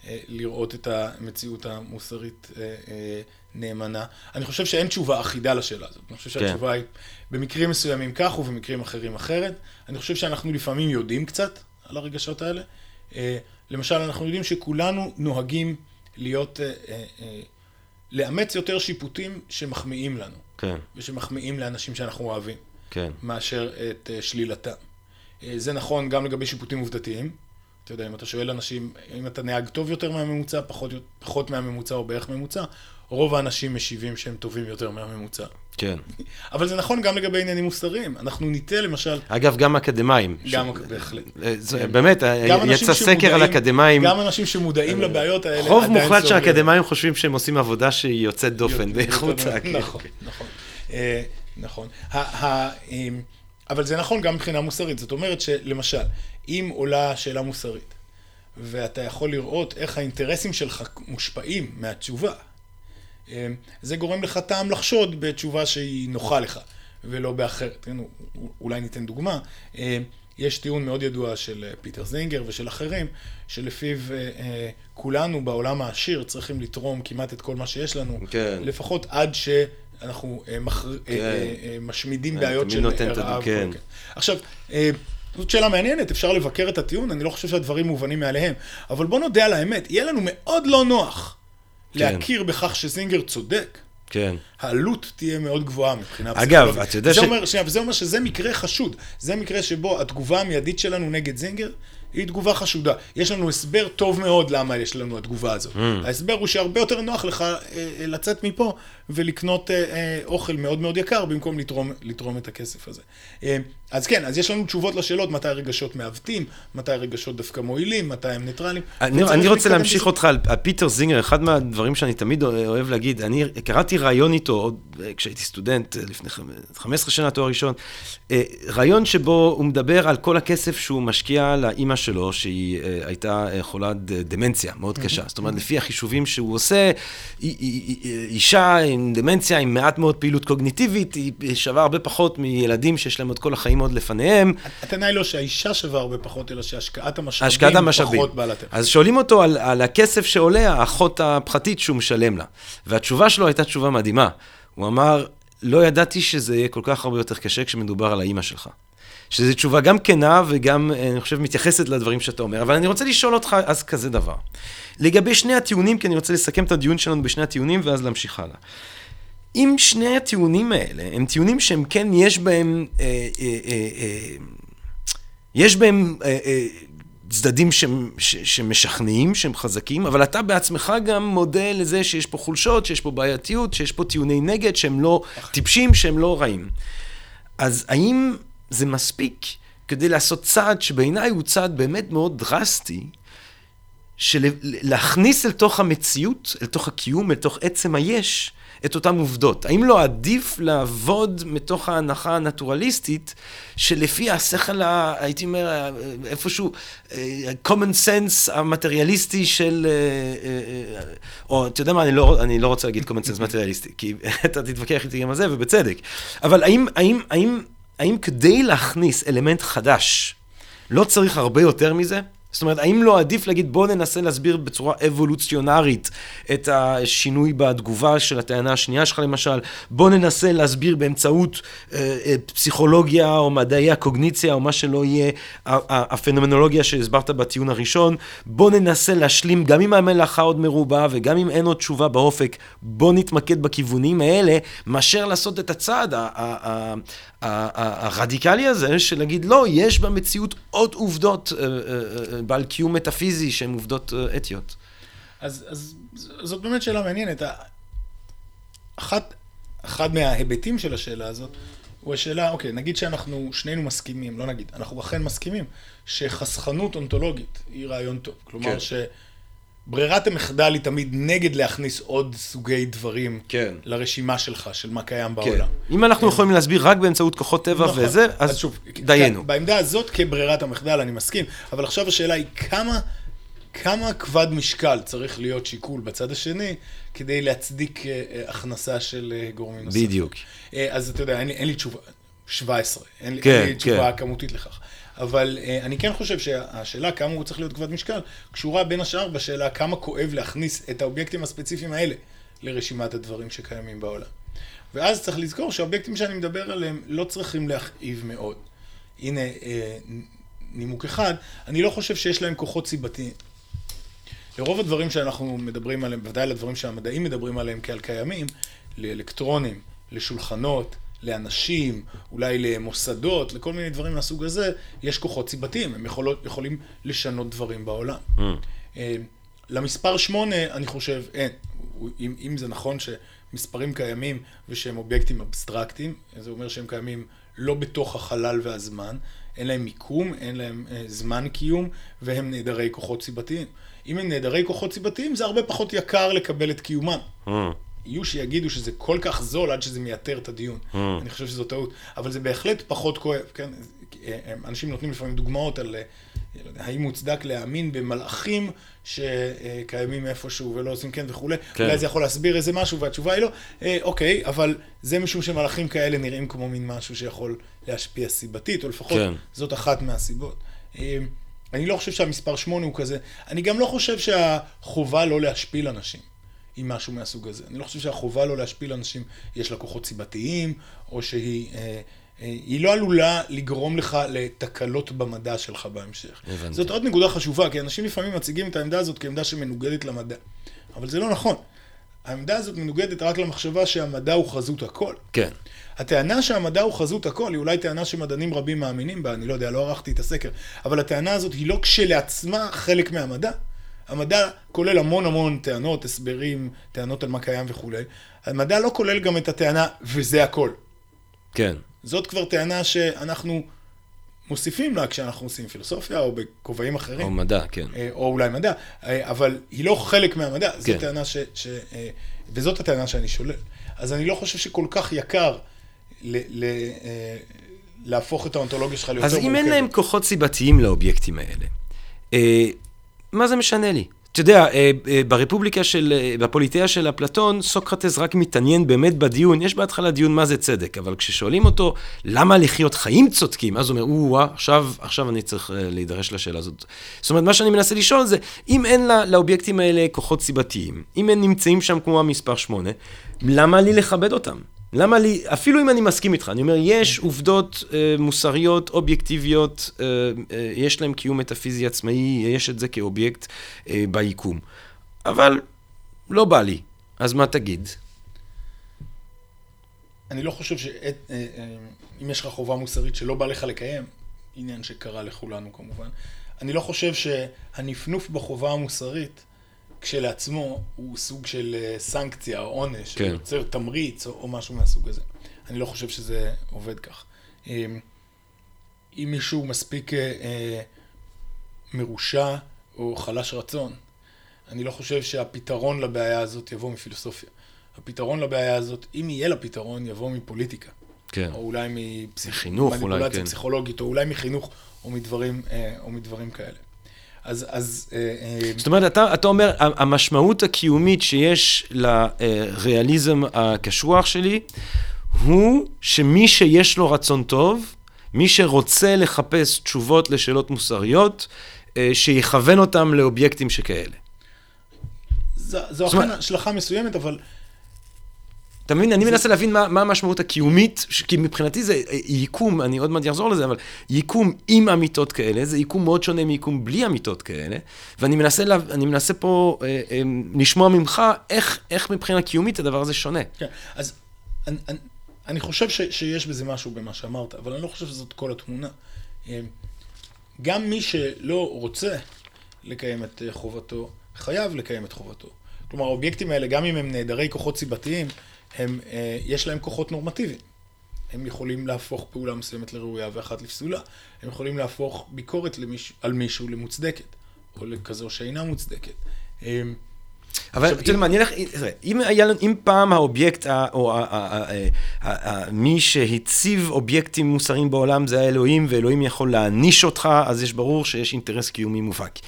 אה, לראות את המציאות המוסרית אה, נאמנה, אני חושב שאין תשובה אחידה לשאלה הזאת. אני חושב כן. שהתשובה. היא במקרים מסוימים כך ובמקרים אחרים אחרת. אני חושב שאנחנו לפעמים יודעים קצת על הרגשות האלה. למשל, אנחנו יודעים שכולנו נוהגים להיות, לאמץ יותר שיפוטים שמחמיאים לנו. כן. ושמחמיאים לאנשים שאנחנו אוהבים. כן. מאשר את שלילתם. אה, זה נכון גם לגבי שיפוטים עובדתיים. אתה יודע, אם אתה שואל אנשים, אם אתה נהג טוב יותר מהממוצע, פחות, פחות מהממוצע או בערך ממוצע, רוב האנשים משיבים שהם טובים יותר מהממוצע. כן. אבל זה נכון גם לגבי עניינים מוסריים. אנחנו ניטה למשל... אגב, גם אקדמאים. גם, ש... בהחלט. אה, זה, כן. באמת, אה, יצא סקר על אקדמאים. גם אנשים שמודעים לבעיות האלה רוב מוחלט של אקדמאים חושבים שהם עושים עבודה שהיא יוצאת דופן באיכות. נכון, נכון. נכון. אבל זה נכון גם מבחינה מוסרית. זאת אומרת שלמשל, אם עולה שאלה מוסרית, ואתה יכול לראות איך האינטרסים שלך מושפעים מהתשובה, זה גורם לך טעם לחשוד בתשובה שהיא נוחה לך, ולא באחרת. כן, אולי ניתן דוגמה. אמ, יש טיעון מאוד ידוע של פיטר זינגר ושל אחרים, שלפיו אה, אה, כולנו בעולם העשיר צריכים לתרום כמעט את כל מה שיש לנו, כן. לפחות עד ש... אנחנו אה. כן. אה, אה, משמידים בעיות של רעב. כן. עכשיו, זאת שאלה מעניינת, אפשר לבקר את הטיעון, אני לא חושב שהדברים מובנים מאליהם, אבל בוא נודה על האמת, יהיה לנו מאוד לא נוח. להכיר בכך שזינגר צודק. כן. העלות תהיה מאוד גבוהה מבחינה פסיכולוגית. אגב, אתה יודע ש... אומר, שנייה, וזה אומר שזה מקרה חשוד. זה מקרה שבו התגובה המיידית שלנו נגד זינגר היא תגובה חשודה. יש לנו הסבר טוב מאוד למה יש לנו התגובה הזאת. Mm. ההסבר הוא שהרבה יותר נוח לך אה, אה, לצאת מפה ולקנות אה, אה, אוכל מאוד מאוד יקר במקום לתרום, לתרום את הכסף הזה. אה, אז כן, אז יש לנו תשובות לשאלות מתי רגשות מעוותים, מתי רגשות דווקא מועילים, מתי הם ניטרלים. אני, אני רוצה להמשיך בזה. אותך על, על פיטר זינגר, אחד מהדברים שאני תמיד אוהב להגיד, אני קראתי ראיון איתו עוד אה, כשהייתי סטודנט אה, לפני 15 שנה, תואר ראשון, אה, ראיון שבו הוא מדבר על כל הכסף שהוא משקיע לאימא שלו, שהיא הייתה חולת דמנציה מאוד קשה. זאת אומרת, לפי החישובים שהוא עושה, אישה עם דמנציה, עם מעט מאוד פעילות קוגניטיבית, היא שווה הרבה פחות מילדים שיש להם עוד כל החיים עוד לפניהם. הטענה היא לא שהאישה שווה הרבה פחות, אלא שהשקעת המשאבים. פחות בעלת אז שואלים אותו על, על הכסף שעולה האחות הפחתית שהוא משלם לה. והתשובה שלו הייתה תשובה מדהימה. הוא אמר, לא ידעתי שזה יהיה כל כך הרבה יותר קשה כשמדובר על האימא שלך. שזו תשובה גם כנה וגם, אה, אני חושב, מתייחסת לדברים שאתה אומר. אבל אני רוצה לשאול אותך אז כזה דבר. לגבי שני הטיעונים, כי אני רוצה לסכם את הדיון שלנו בשני הטיעונים ואז להמשיך הלאה. אם שני הטיעונים האלה הם טיעונים שהם כן, יש בהם, אה, אה, אה, אה, יש בהם אה, אה, צדדים ש, ש, שמשכנעים, שהם חזקים, אבל אתה בעצמך גם מודה לזה שיש פה חולשות, שיש פה בעייתיות, שיש פה טיעוני נגד שהם לא טיפשים, שהם לא רעים. אז האם זה מספיק כדי לעשות צעד שבעיניי הוא צעד באמת מאוד דרסטי, של להכניס אל תוך המציאות, אל תוך הקיום, אל תוך עצם היש, את אותן עובדות? האם לא עדיף לעבוד מתוך ההנחה הנטורליסטית, שלפי השכל, ה, הייתי אומר, איפשהו, אה, common sense המטריאליסטי של... אה, אה, או, אתה יודע מה, אני לא, אני לא רוצה להגיד common sense מטריאליסטי, כי אתה תתווכח איתי גם על זה, ובצדק. אבל האם, האם, האם, האם כדי להכניס אלמנט חדש, לא צריך הרבה יותר מזה? זאת אומרת, האם לא עדיף להגיד, בואו ננסה להסביר בצורה אבולוציונרית את השינוי בתגובה של הטענה השנייה שלך, למשל, בואו ננסה להסביר באמצעות אה, אה, פסיכולוגיה או מדעי הקוגניציה או מה שלא יהיה, הפנומנולוגיה שהסברת בטיעון הראשון, בואו ננסה להשלים, גם אם המלאכה עוד מרובה וגם אם אין עוד תשובה באופק, בואו נתמקד בכיוונים האלה, מאשר לעשות את הצעד הרדיקלי הזה של להגיד, לא, יש במציאות עוד עובדות אה, אה, אה, בעל קיום מטאפיזי שהן עובדות אתיות. אז, אז זאת באמת שאלה מעניינת. אחת, אחד מההיבטים של השאלה הזאת הוא השאלה, אוקיי, נגיד שאנחנו שנינו מסכימים, לא נגיד, אנחנו אכן מסכימים שחסכנות אונתולוגית היא רעיון טוב. כלומר, כן. ברירת המחדל היא תמיד נגד להכניס עוד סוגי דברים כן. לרשימה שלך, של מה קיים כן. בעולם. אם אנחנו כן. יכולים להסביר רק באמצעות כוחות טבע נכון. וזה, אז, אז שוב, דיינו. כן, בעמדה הזאת כברירת המחדל אני מסכים, אבל עכשיו השאלה היא כמה, כמה כבד משקל צריך להיות שיקול בצד השני כדי להצדיק uh, הכנסה של uh, גורמים נוספים. בדיוק. אז אתה יודע, אין לי, אין לי תשובה, 17, אין, כן, אין לי תשובה כן. כמותית לכך. אבל uh, אני כן חושב שהשאלה כמה הוא צריך להיות כבד משקל, קשורה בין השאר בשאלה כמה כואב להכניס את האובייקטים הספציפיים האלה לרשימת הדברים שקיימים בעולם. ואז צריך לזכור שהאובייקטים שאני מדבר עליהם לא צריכים להכאיב מאוד. הנה uh, נימוק אחד, אני לא חושב שיש להם כוחות סיבתיים. לרוב הדברים שאנחנו מדברים עליהם, בוודאי לדברים שהמדעים מדברים עליהם כעל קיימים, לאלקטרונים, לשולחנות, לאנשים, אולי למוסדות, לכל מיני דברים מהסוג הזה, יש כוחות סיבתיים, הם יכולות, יכולים לשנות דברים בעולם. Mm. אה, למספר שמונה, אני חושב, אין. אם, אם זה נכון שמספרים קיימים ושהם אובייקטים אבסטרקטיים, זה אומר שהם קיימים לא בתוך החלל והזמן, אין להם מיקום, אין להם אה, זמן קיום, והם נעדרי כוחות סיבתיים. אם הם נעדרי כוחות סיבתיים, זה הרבה פחות יקר לקבל את קיומם. Mm. יהיו שיגידו שזה כל כך זול עד שזה מייתר את הדיון. Mm. אני חושב שזו טעות. אבל זה בהחלט פחות כואב, כן? אנשים נותנים לפעמים דוגמאות על האם מוצדק להאמין במלאכים שקיימים איפשהו ולא עושים כן וכולי. כן. אולי זה יכול להסביר איזה משהו, והתשובה היא לא. אה, אוקיי, אבל זה משום שמלאכים כאלה נראים כמו מין משהו שיכול להשפיע סיבתית, או לפחות כן. זאת אחת מהסיבות. אה, אני לא חושב שהמספר שמונה הוא כזה. אני גם לא חושב שהחובה לא להשפיל אנשים. עם משהו מהסוג הזה. אני לא חושב שהחובה לא להשפיל אנשים, יש לה כוחות סיבתיים, או שהיא אה, אה, היא לא עלולה לגרום לך לתקלות במדע שלך בהמשך. הבנתי. זאת עוד נקודה חשובה, כי אנשים לפעמים מציגים את העמדה הזאת כעמדה שמנוגדת למדע. אבל זה לא נכון. העמדה הזאת מנוגדת רק למחשבה שהמדע הוא חזות הכל. כן. הטענה שהמדע הוא חזות הכל היא אולי טענה שמדענים רבים מאמינים בה, אני לא יודע, לא ערכתי את הסקר, אבל הטענה הזאת היא לא כשלעצמה חלק מהמדע. המדע כולל המון המון טענות, הסברים, טענות על מה קיים וכולי. המדע לא כולל גם את הטענה, וזה הכל. כן. זאת כבר טענה שאנחנו מוסיפים לה כשאנחנו עושים פילוסופיה, או בכובעים אחרים. או מדע, כן. אה, או אולי מדע, אה, אבל היא לא חלק מהמדע. כן. זאת טענה ש... ש אה, וזאת הטענה שאני שולל. אז אני לא חושב שכל כך יקר ל... ל להפוך את האונתולוגיה שלך ליותר מורכבת. אז אם אין להם כוחות סיבתיים לאובייקטים האלה, מה זה משנה לי? אתה יודע, אה, אה, ברפובליקה של, אה, בפוליטאה של אפלטון, סוקרטס רק מתעניין באמת בדיון, יש בהתחלה דיון מה זה צדק, אבל כששואלים אותו למה לחיות חיים צודקים, אז הוא אומר, או-אה, עכשיו, עכשיו אני צריך להידרש לשאלה הזאת. זאת אומרת, מה שאני מנסה לשאול זה, אם אין לה, לאובייקטים האלה כוחות סיבתיים, אם הם נמצאים שם כמו המספר 8, למה לי לכבד אותם? למה לי, אפילו אם אני מסכים איתך, אני אומר, יש עובדות אה, מוסריות, אובייקטיביות, אה, אה, יש להם קיום מטאפיזי עצמאי, יש את זה כאובייקט אה, ביקום. אבל לא בא לי, אז מה תגיד? אני לא חושב שאם אה, אה, יש לך חובה מוסרית שלא בא לך לקיים, עניין שקרה לכולנו כמובן, אני לא חושב שהנפנוף בחובה המוסרית כשלעצמו הוא סוג של אה, סנקציה או עונש, כן. יוצר תמריץ או, או משהו מהסוג הזה. אני לא חושב שזה עובד כך. אמ, אם מישהו מספיק אה, אה, מרושע או חלש רצון, אני לא חושב שהפתרון לבעיה הזאת יבוא מפילוסופיה. הפתרון לבעיה הזאת, אם יהיה לה פתרון, יבוא מפוליטיקה. כן. או אולי מפסיכולוגיה כן. פסיכולוגית, או אולי מחינוך, או מדברים, או מדברים כאלה. אז... אז אה, אה, זאת אומרת, אתה, אתה אומר, המשמעות הקיומית שיש לריאליזם הקשוח שלי, הוא שמי שיש לו רצון טוב, מי שרוצה לחפש תשובות לשאלות מוסריות, אה, שיכוון אותם לאובייקטים שכאלה. זו, זו אכן השלכה מסוימת, אבל... אתה מבין? אני מנסה להבין מה, מה המשמעות הקיומית, ש- כי מבחינתי זה אה, יקום, אני עוד מעט אחזור לזה, אבל יקום עם אמיתות כאלה, זה יקום מאוד שונה מיקום בלי אמיתות כאלה, ואני מנסה, לה, מנסה פה אה, אה, לשמוע ממך איך, איך מבחינה קיומית הדבר הזה שונה. כן, אז אני, אני, אני חושב ש, שיש בזה משהו במה שאמרת, אבל אני לא חושב שזאת כל התמונה. אה, גם מי שלא רוצה לקיים את אה, חובתו, חייב לקיים את חובתו. כלומר, האובייקטים האלה, גם אם הם נעדרי כוחות סיבתיים, הם, אה, יש להם כוחות נורמטיביים. הם יכולים להפוך פעולה מסוימת לראויה ואחת לפסולה. הם יכולים להפוך ביקורת למיש, על מישהו למוצדקת, או לכזו שאינה מוצדקת. אה, אבל אתה יודע מה, אני אלך, אם פעם האובייקט, או ה- ה- ה- ה- ה- מי שהציב אובייקטים מוסריים בעולם זה האלוהים, ואלוהים יכול להעניש אותך, אז יש ברור שיש אינטרס קיומי מובהק.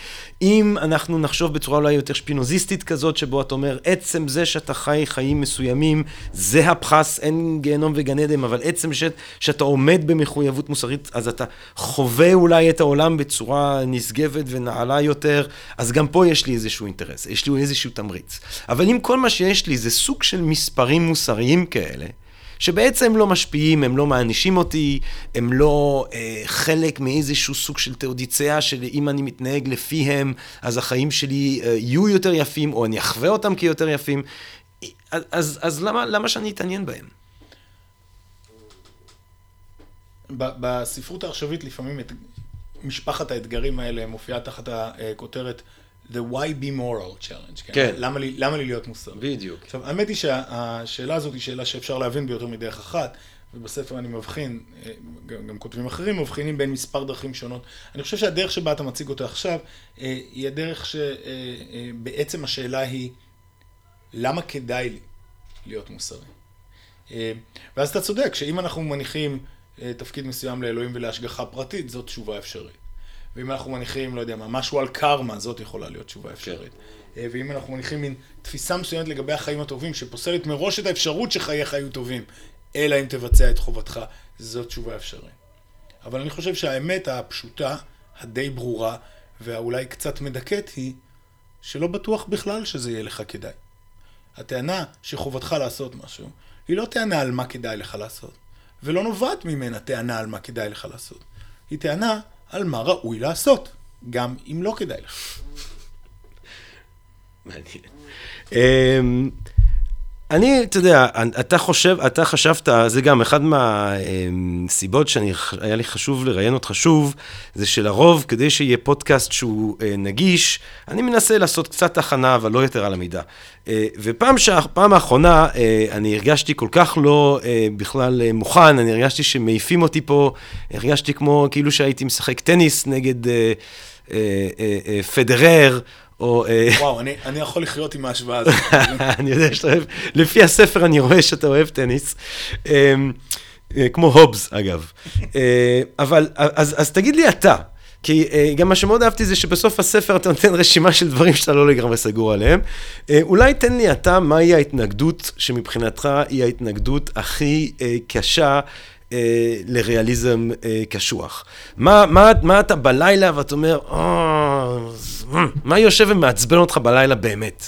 אם אנחנו נחשוב בצורה אולי יותר שפינוזיסטית כזאת, שבו אתה אומר, עצם זה שאתה חי חיים מסוימים, זה הפחס, אין גיהנום וגן עדן, אבל עצם ש, שאתה עומד במחויבות מוסרית, אז אתה חווה אולי את העולם בצורה נשגבת ונעלה יותר, אז גם פה יש לי איזשהו אינטרס, יש לי איזשהו תמריץ. אבל אם כל מה שיש לי זה סוג של מספרים מוסריים כאלה, שבעצם לא משפיעים, הם לא מענישים אותי, הם לא אה, חלק מאיזשהו סוג של תאודיציה שאם אני מתנהג לפיהם, אז החיים שלי אה, יהיו יותר יפים, או אני אחווה אותם כיותר יפים. אז, אז, אז למה, למה שאני אתעניין בהם? בספרות העכשווית לפעמים את משפחת האתגרים האלה מופיעה תחת הכותרת The Why Be Moral Challenge. כן. למה לי, למה לי להיות מוסרי? בדיוק. עכשיו, האמת היא שהשאלה הזאת היא שאלה שאפשר להבין ביותר מדרך אחת, ובספר אני מבחין, אה, גם, גם כותבים אחרים מבחינים בין מספר דרכים שונות. אני חושב שהדרך שבה אתה מציג אותה עכשיו, אה, היא הדרך שבעצם השאלה היא, למה כדאי לי להיות מוסרי? אה, ואז אתה צודק, שאם אנחנו מניחים אה, תפקיד מסוים לאלוהים ולהשגחה פרטית, זאת תשובה אפשרית. ואם אנחנו מניחים, לא יודע מה, משהו על קרמה, זאת יכולה להיות תשובה אפשרית. אה, ואם אנחנו מניחים מין תפיסה מסוימת לגבי החיים הטובים, שפוסלת מראש את האפשרות שחייך היו טובים, אלא אם תבצע את חובתך, זאת תשובה אפשרית. אבל אני חושב שהאמת הפשוטה, הדי ברורה, והאולי קצת מדכאת היא, שלא בטוח בכלל שזה יהיה לך כדאי. הטענה שחובתך לעשות משהו, היא לא טענה על מה כדאי לך לעשות, ולא נובעת ממנה טענה על מה כדאי לך לעשות. היא טענה על מה ראוי לעשות, גם אם לא כדאי לך. מעניין. אמ, אני, אתה יודע, אתה חושב, אתה חשבת, זה גם אחד מהסיבות שהיה לי חשוב לראיין אותך שוב, זה שלרוב, כדי שיהיה פודקאסט שהוא אה, נגיש, אני מנסה לעשות קצת הכנה, אבל לא יותר על המידה. אה, ופעם שה, פעם האחרונה, אה, אני הרגשתי כל כך לא בכלל מוכן, אני הרגשתי שמעיפים אותי פה, הרגשתי כמו כאילו שהייתי משחק טניס נגד פדרר. או... אה, וואו, אני, אני יכול לחיות עם ההשוואה הזאת. אני יודע שאתה אוהב, לפי הספר אני רואה שאתה אוהב טניס. אמ, אה, כמו הובס, אגב. אה, אבל, אז, אז תגיד לי אתה, כי גם מה שמאוד אהבתי זה שבסוף הספר אתה נותן רשימה של דברים שאתה לא לגמרי סגור עליהם. אולי תן לי אתה, מהי ההתנגדות שמבחינתך היא ההתנגדות הכי קשה אה, לריאליזם אה, קשוח. מה, מה, מה אתה בלילה ואתה אומר, "אה, מה יושב ומעצבן אותך בלילה באמת?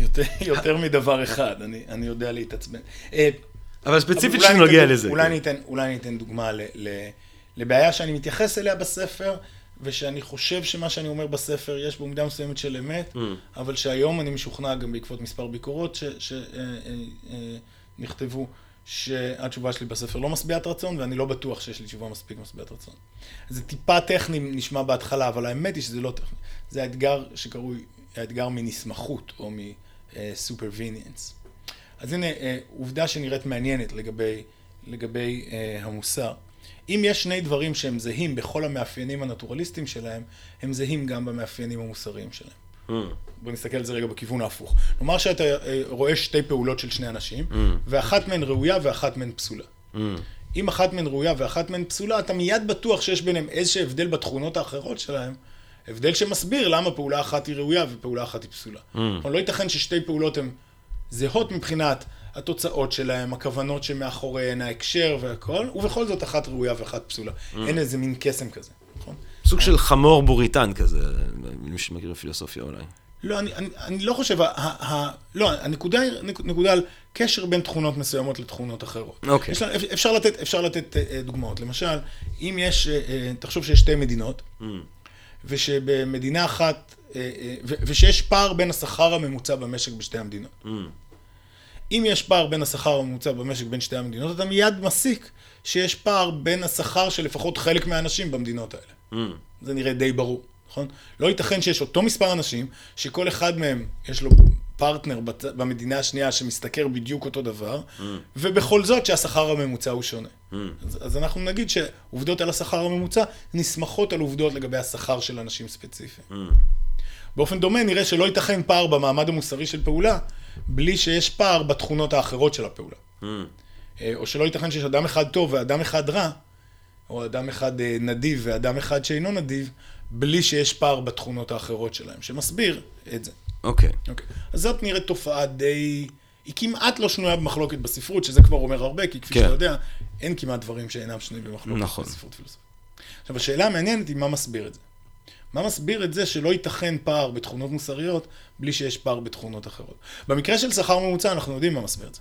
יותר, יותר מדבר אחד, אני, אני יודע להתעצבן. אה, אבל ספציפית אולי שנוגע לזה. אולי כן. אני אתן, אולי אני אתן דוגמה ל, ל, לבעיה שאני מתייחס אליה בספר, ושאני חושב שמה שאני אומר בספר יש בו מידה מסוימת של אמת, Mm. אבל שהיום אני משוכנע גם בעקבות מספר ביקורות שנכתבו, שהתשובה שלי בספר לא משביעת רצון, ואני לא בטוח שיש לי תשובה מספיק משביעת רצון. זה טיפה טכני נשמע בהתחלה, אבל האמת היא שזה לא טכני. זה האתגר שקרוי האתגר מנסמכות, או מ-supervenience. אז הנה אה, עובדה שנראית מעניינת לגבי, לגבי אה, המוסר. אם יש שני דברים שהם זהים בכל המאפיינים הנטורליסטיים שלהם, הם זהים גם במאפיינים המוסריים שלהם. Mm. בוא נסתכל על זה רגע בכיוון ההפוך. נאמר שאתה אה, רואה שתי פעולות של שני אנשים, Mm. ואחת מהן ראויה ואחת מהן פסולה. Mm. אם אחת מהן ראויה ואחת מהן פסולה, אתה מיד בטוח שיש ביניהם איזשהו הבדל בתכונות האחרות שלהם, הבדל שמסביר למה פעולה אחת היא ראויה ופעולה אחת היא פסולה. Mm. לא ייתכן ששתי פעולות הן זהות מבחינת התוצאות שלהם, הכוונות שמאחוריהן, ההקשר והכל, ובכל זאת אחת ראויה ואחת פסולה. אין איזה מין קסם כזה? סוג של חמור בוריטן כזה, מי שמכיר פילוסופיה אולי. לא, אני, אני, אני לא חושב, ה, ה, ה, לא, הנקודה היא נקודה על קשר בין תכונות מסוימות לתכונות אחרות. אוקיי. יש, אפשר לתת, אפשר לתת אה, דוגמאות. למשל, אם יש, אה, תחשוב שיש שתי מדינות, mm. ושבמדינה אחת, ושיש פער בין השכר הממוצע במשק בשתי המדינות. Mm. אם יש פער בין השכר הממוצע במשק בין שתי המדינות, אתה מיד מסיק שיש פער בין השכר של לפחות חלק מהאנשים במדינות האלה. Mm. זה נראה די ברור, נכון? לא ייתכן שיש אותו מספר אנשים, שכל אחד מהם יש לו פרטנר במדינה השנייה שמשתכר בדיוק אותו דבר, mm. ובכל זאת שהשכר הממוצע הוא שונה. Mm. אז, אז אנחנו נגיד שעובדות על השכר הממוצע נסמכות על עובדות לגבי השכר של אנשים ספציפיים. Mm. באופן דומה נראה שלא ייתכן פער במעמד המוסרי של פעולה, בלי שיש פער בתכונות האחרות של הפעולה. Mm. או שלא ייתכן שיש אדם אחד טוב ואדם אחד רע, או אדם אחד אה, נדיב ואדם אחד שאינו נדיב, בלי שיש פער בתכונות האחרות שלהם, שמסביר את זה. אוקיי. Okay. אוקיי. Okay. אז זאת נראית תופעה די... היא כמעט לא שנויה במחלוקת בספרות, שזה כבר אומר הרבה, כי כפי כן. שאתה יודע, אין כמעט דברים שאינם שנויים במחלוקת נכון. בספרות פילוסופית. עכשיו, השאלה המעניינת היא מה מסביר את זה. מה מסביר את זה שלא ייתכן פער בתכונות מוסריות בלי שיש פער בתכונות אחרות? במקרה של שכר ממוצע אנחנו יודעים מה מסביר את זה.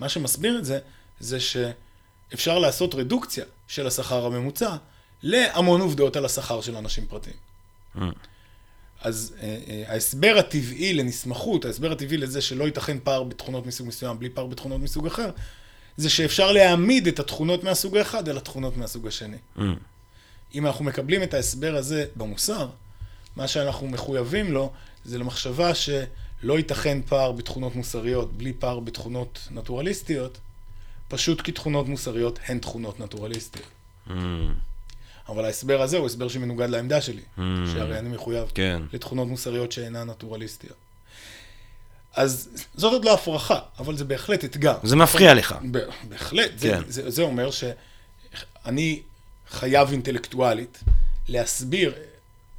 מה שמסביר את זה, זה שאפשר לעשות רדוקציה של השכר הממוצע להמון עובדות על השכר של אנשים פרטיים. Mm. אז אה, אה, ההסבר הטבעי לנסמכות, ההסבר הטבעי לזה שלא ייתכן פער בתכונות מסוג מסוים בלי פער בתכונות מסוג אחר, זה שאפשר להעמיד את התכונות מהסוג האחד על התכונות מהסוג השני. Mm. אם אנחנו מקבלים את ההסבר הזה במוסר, מה שאנחנו מחויבים לו זה למחשבה שלא ייתכן פער בתכונות מוסריות בלי פער בתכונות נטורליסטיות, פשוט כי תכונות מוסריות הן תכונות נטורליסטיות. Mm. אבל ההסבר הזה הוא הסבר שמנוגד לעמדה שלי, mm. שהרי אני מחויב כן. לתכונות מוסריות שאינן נטורליסטיות. אז זאת עוד לא הפרחה, אבל זה בהחלט אתגר. זה מפריע לך. בהחלט. כן. זה, זה, זה אומר שאני חייב אינטלקטואלית להסביר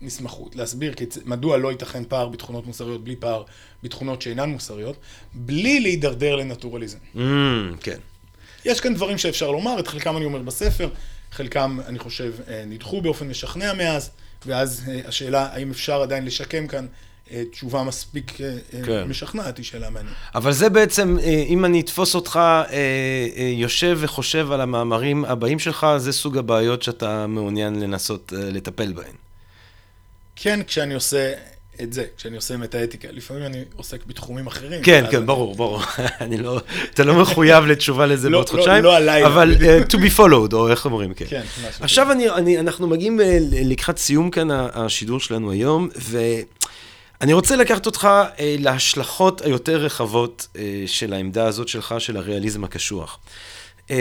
נסמכות, להסביר מדוע לא ייתכן פער בתכונות מוסריות בלי פער בתכונות שאינן מוסריות, בלי להידרדר לנטורליזם. Mm, כן. יש כאן דברים שאפשר לומר, את חלקם אני אומר בספר, חלקם, אני חושב, אה, נדחו באופן משכנע מאז, ואז אה, השאלה האם אפשר עדיין לשקם כאן אה, תשובה מספיק כן. משכנעת, היא שאלה מעניינת. אבל זה בעצם, אם אני אתפוס אותך יושב וחושב על המאמרים הבאים שלך, זה סוג הבעיות שאתה מעוניין לנסות לטפל בהן. כן, כשאני עושה את זה, כשאני עושה מטה-אתיקה. לפעמים אני עוסק בתחומים אחרים. כן, כן, ברור, ברור. אני לא, אתה לא מחויב לתשובה לזה לא, בעוד לא, חודשיים. לא עליי. אבל uh, to be followed, או איך אומרים, כן. כן, משהו. עכשיו אני, אני, אנחנו מגיעים אה, לקראת סיום כאן השידור שלנו היום, ואני רוצה לקחת אותך uh, להשלכות היותר רחבות uh, של העמדה הזאת שלך, של הריאליזם הקשוח. Um,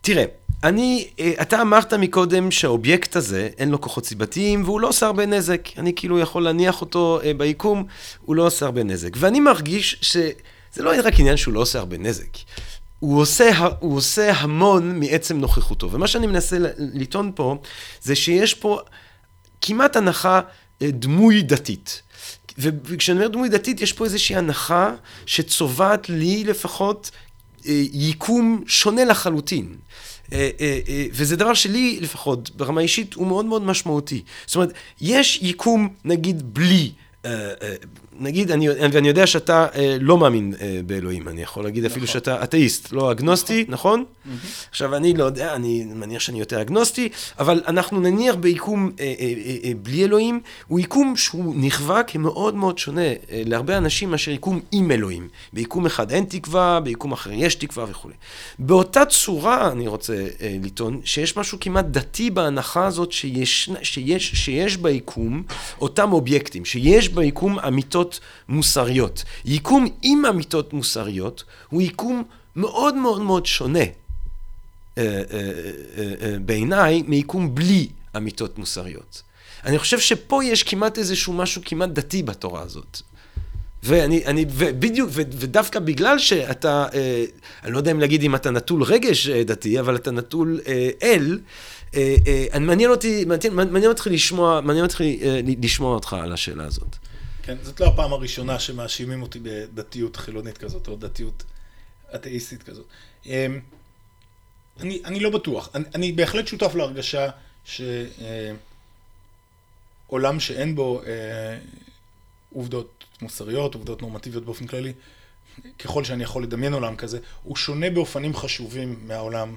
תראה, אני, אה, אתה אמרת מקודם שהאובייקט הזה, אין לו כוחות סיבתיים והוא לא עושה הרבה נזק. אני כאילו יכול להניח אותו אה, ביקום, הוא לא עושה הרבה נזק. ואני מרגיש שזה לא רק עניין שהוא לא עושה הרבה נזק. הוא עושה, הוא עושה המון מעצם נוכחותו. ומה שאני מנסה לטעון פה, זה שיש פה כמעט הנחה אה, דמוי דתית. וכשאני אומר דמוי דתית, יש פה איזושהי הנחה שצובעת לי לפחות יקום שונה לחלוטין. אה, אה, אה, וזה דבר שלי לפחות, ברמה אישית, הוא מאוד מאוד משמעותי. זאת אומרת, יש יקום, נגיד, בלי נגיד, אני, ואני יודע שאתה אה, לא מאמין אה, באלוהים, אני יכול להגיד נכון. אפילו שאתה אתאיסט, לא אגנוסטי, נכון? נכון? Mm-hmm. עכשיו, אני לא יודע, אני מניח שאני יותר אגנוסטי, אבל אנחנו נניח ביקום אה, אה, אה, אה, בלי אלוהים, הוא יקום שהוא נכווה כמאוד מאוד שונה אה, להרבה אנשים מאשר יקום עם אלוהים. ביקום אחד אין תקווה, ביקום אחר יש תקווה וכולי. באותה צורה, אני רוצה אה, לטעון, שיש משהו כמעט דתי בהנחה הזאת שיש, שיש, שיש ביקום אותם אובייקטים, שיש ביקום אמיתות אמיתות מוסריות. יקום עם אמיתות מוסריות הוא יקום מאוד מאוד מאוד שונה אה, אה, אה, בעיניי מיקום בלי אמיתות מוסריות. אני חושב שפה יש כמעט איזשהו משהו כמעט דתי בתורה הזאת. ואני, אני, ובדיוק, ודוווקא בגלל שאתה, אה, אני לא יודע אם להגיד אם אתה נטול רגש דתי, אבל אתה נטול אה, אל, אה, אה, מעניין אותי, מעניין, מעניין אותי לשמוע, מעניין אותי אה, לשמוע אותך על השאלה הזאת. כן, זאת לא הפעם הראשונה שמאשימים אותי בדתיות חילונית כזאת, או דתיות אתאיסטית כזאת. אמ, אני, אני לא בטוח. אני, אני בהחלט שותף להרגשה ש... אה, שאין בו אה, עובדות מוסריות, עובדות נורמטיביות באופן כללי, ככל שאני יכול לדמיין עולם כזה, הוא שונה באופנים חשובים מהעולם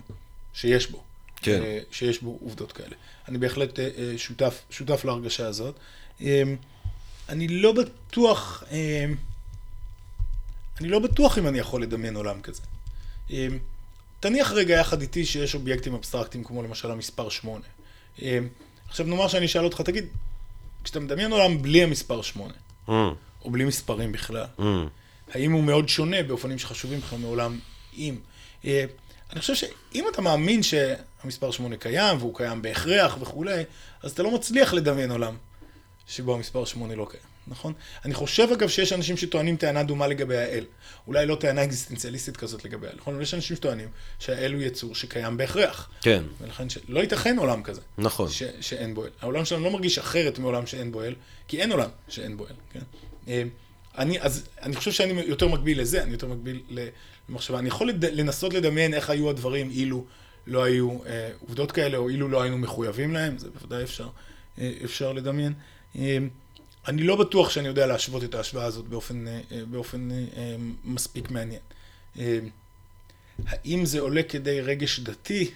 שיש בו. כן. אה, שיש בו עובדות כאלה. אני בהחלט אה, אה, שותף, שותף להרגשה הזאת. אה, אני לא בטוח, אה, אני לא בטוח אם אני יכול לדמיין עולם כזה. אה, תניח רגע יחד איתי שיש אובייקטים אבסטרקטיים כמו למשל המספר 8. אה, עכשיו נאמר שאני אשאל אותך, תגיד, כשאתה מדמיין עולם בלי המספר 8, Mm, או בלי מספרים בכלל, mm. האם הוא מאוד שונה באופנים שחשובים לך מעולם? אה, אני חושב שאם אתה מאמין שהמספר 8 קיים, והוא קיים בהכרח וכולי, אז אתה לא מצליח לדמיין עולם שבו המספר 8 לא קיים, נכון? אני חושב אגב שיש אנשים שטוענים טענה דומה לגבי האל. אולי לא טענה אקזיסטנציאליסטית כזאת לגבי האל, נכון? אבל יש אנשים שטוענים שהאל הוא יצור שקיים בהכרח. כן, ולכן ש... לא ייתכן עולם כזה. נכון. ש... שאין בו אל. העולם שלנו לא מרגיש אחרת מעולם שאין בו אל, כי אין עולם שאין בו אל, כן? אה, אני, אז אני חושב שאני יותר מקביל לזה, אני יותר מקביל למחשבה. אני יכול לד... לנסות לדמיין איך היו הדברים אילו לא היו אה, עובדות כאלה, או אילו לא היינו מחויבים להם, זה בוודאי אפשר, אה, אפשר לדמיין. אה, אני לא בטוח שאני יודע להשוות את ההשוואה הזאת באופן, אה, אה, באופן אה, אה, מספיק מעניין. אה, האם זה עולה כדי רגש דתי?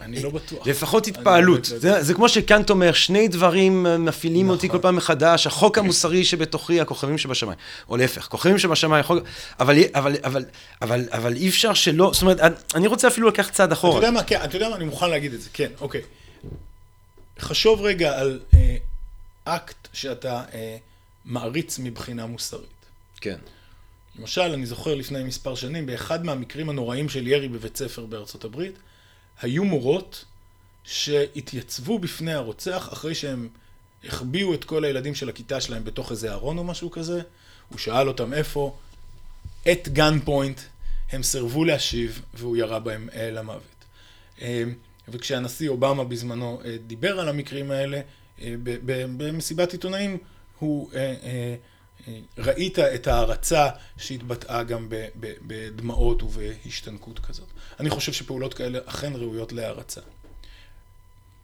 אני לא בטוח. לפחות לא התפעלות. זה, זה כמו שקאנט אומר, שני דברים מפעילים נכון. אותי כל פעם מחדש, החוק המוסרי שבתוכי, הכוכבים שבשמיים. או להפך, כוכבים שבשמיים, החוק... אבל, אבל, אבל, אבל, אבל אי אפשר שלא, זאת אומרת, אני- רוצה אפילו לקחת צעד אתה אחורה. יודע מה, כן, אתה יודע מה, אני מוכן להגיד את זה, כן, אוקיי. חשוב רגע על אה, אקט שאתה אה, מעריץ מבחינה מוסרית. כן. למשל, אני זוכר לפני מספר שנים, באחד מהמקרים הנוראים של ירי בבית ספר בארצות הברית, היו מורות שהתייצבו בפני הרוצח אחרי שהם החביאו את כל הילדים של הכיתה שלהם בתוך איזה ארון או משהו כזה. הוא שאל אותם איפה, את גן פוינט, הם סירבו להשיב והוא ירה בהם אה, למוות. וכשהנשיא אובמה בזמנו אה, דיבר על המקרים האלה, אה, במסיבת עיתונאים, הוא, אה, ראית את ההערצה שהתבטאה גם בדמעות ובהשתנקות כזאת. אני חושב שפעולות כאלה אכן ראויות להערצה.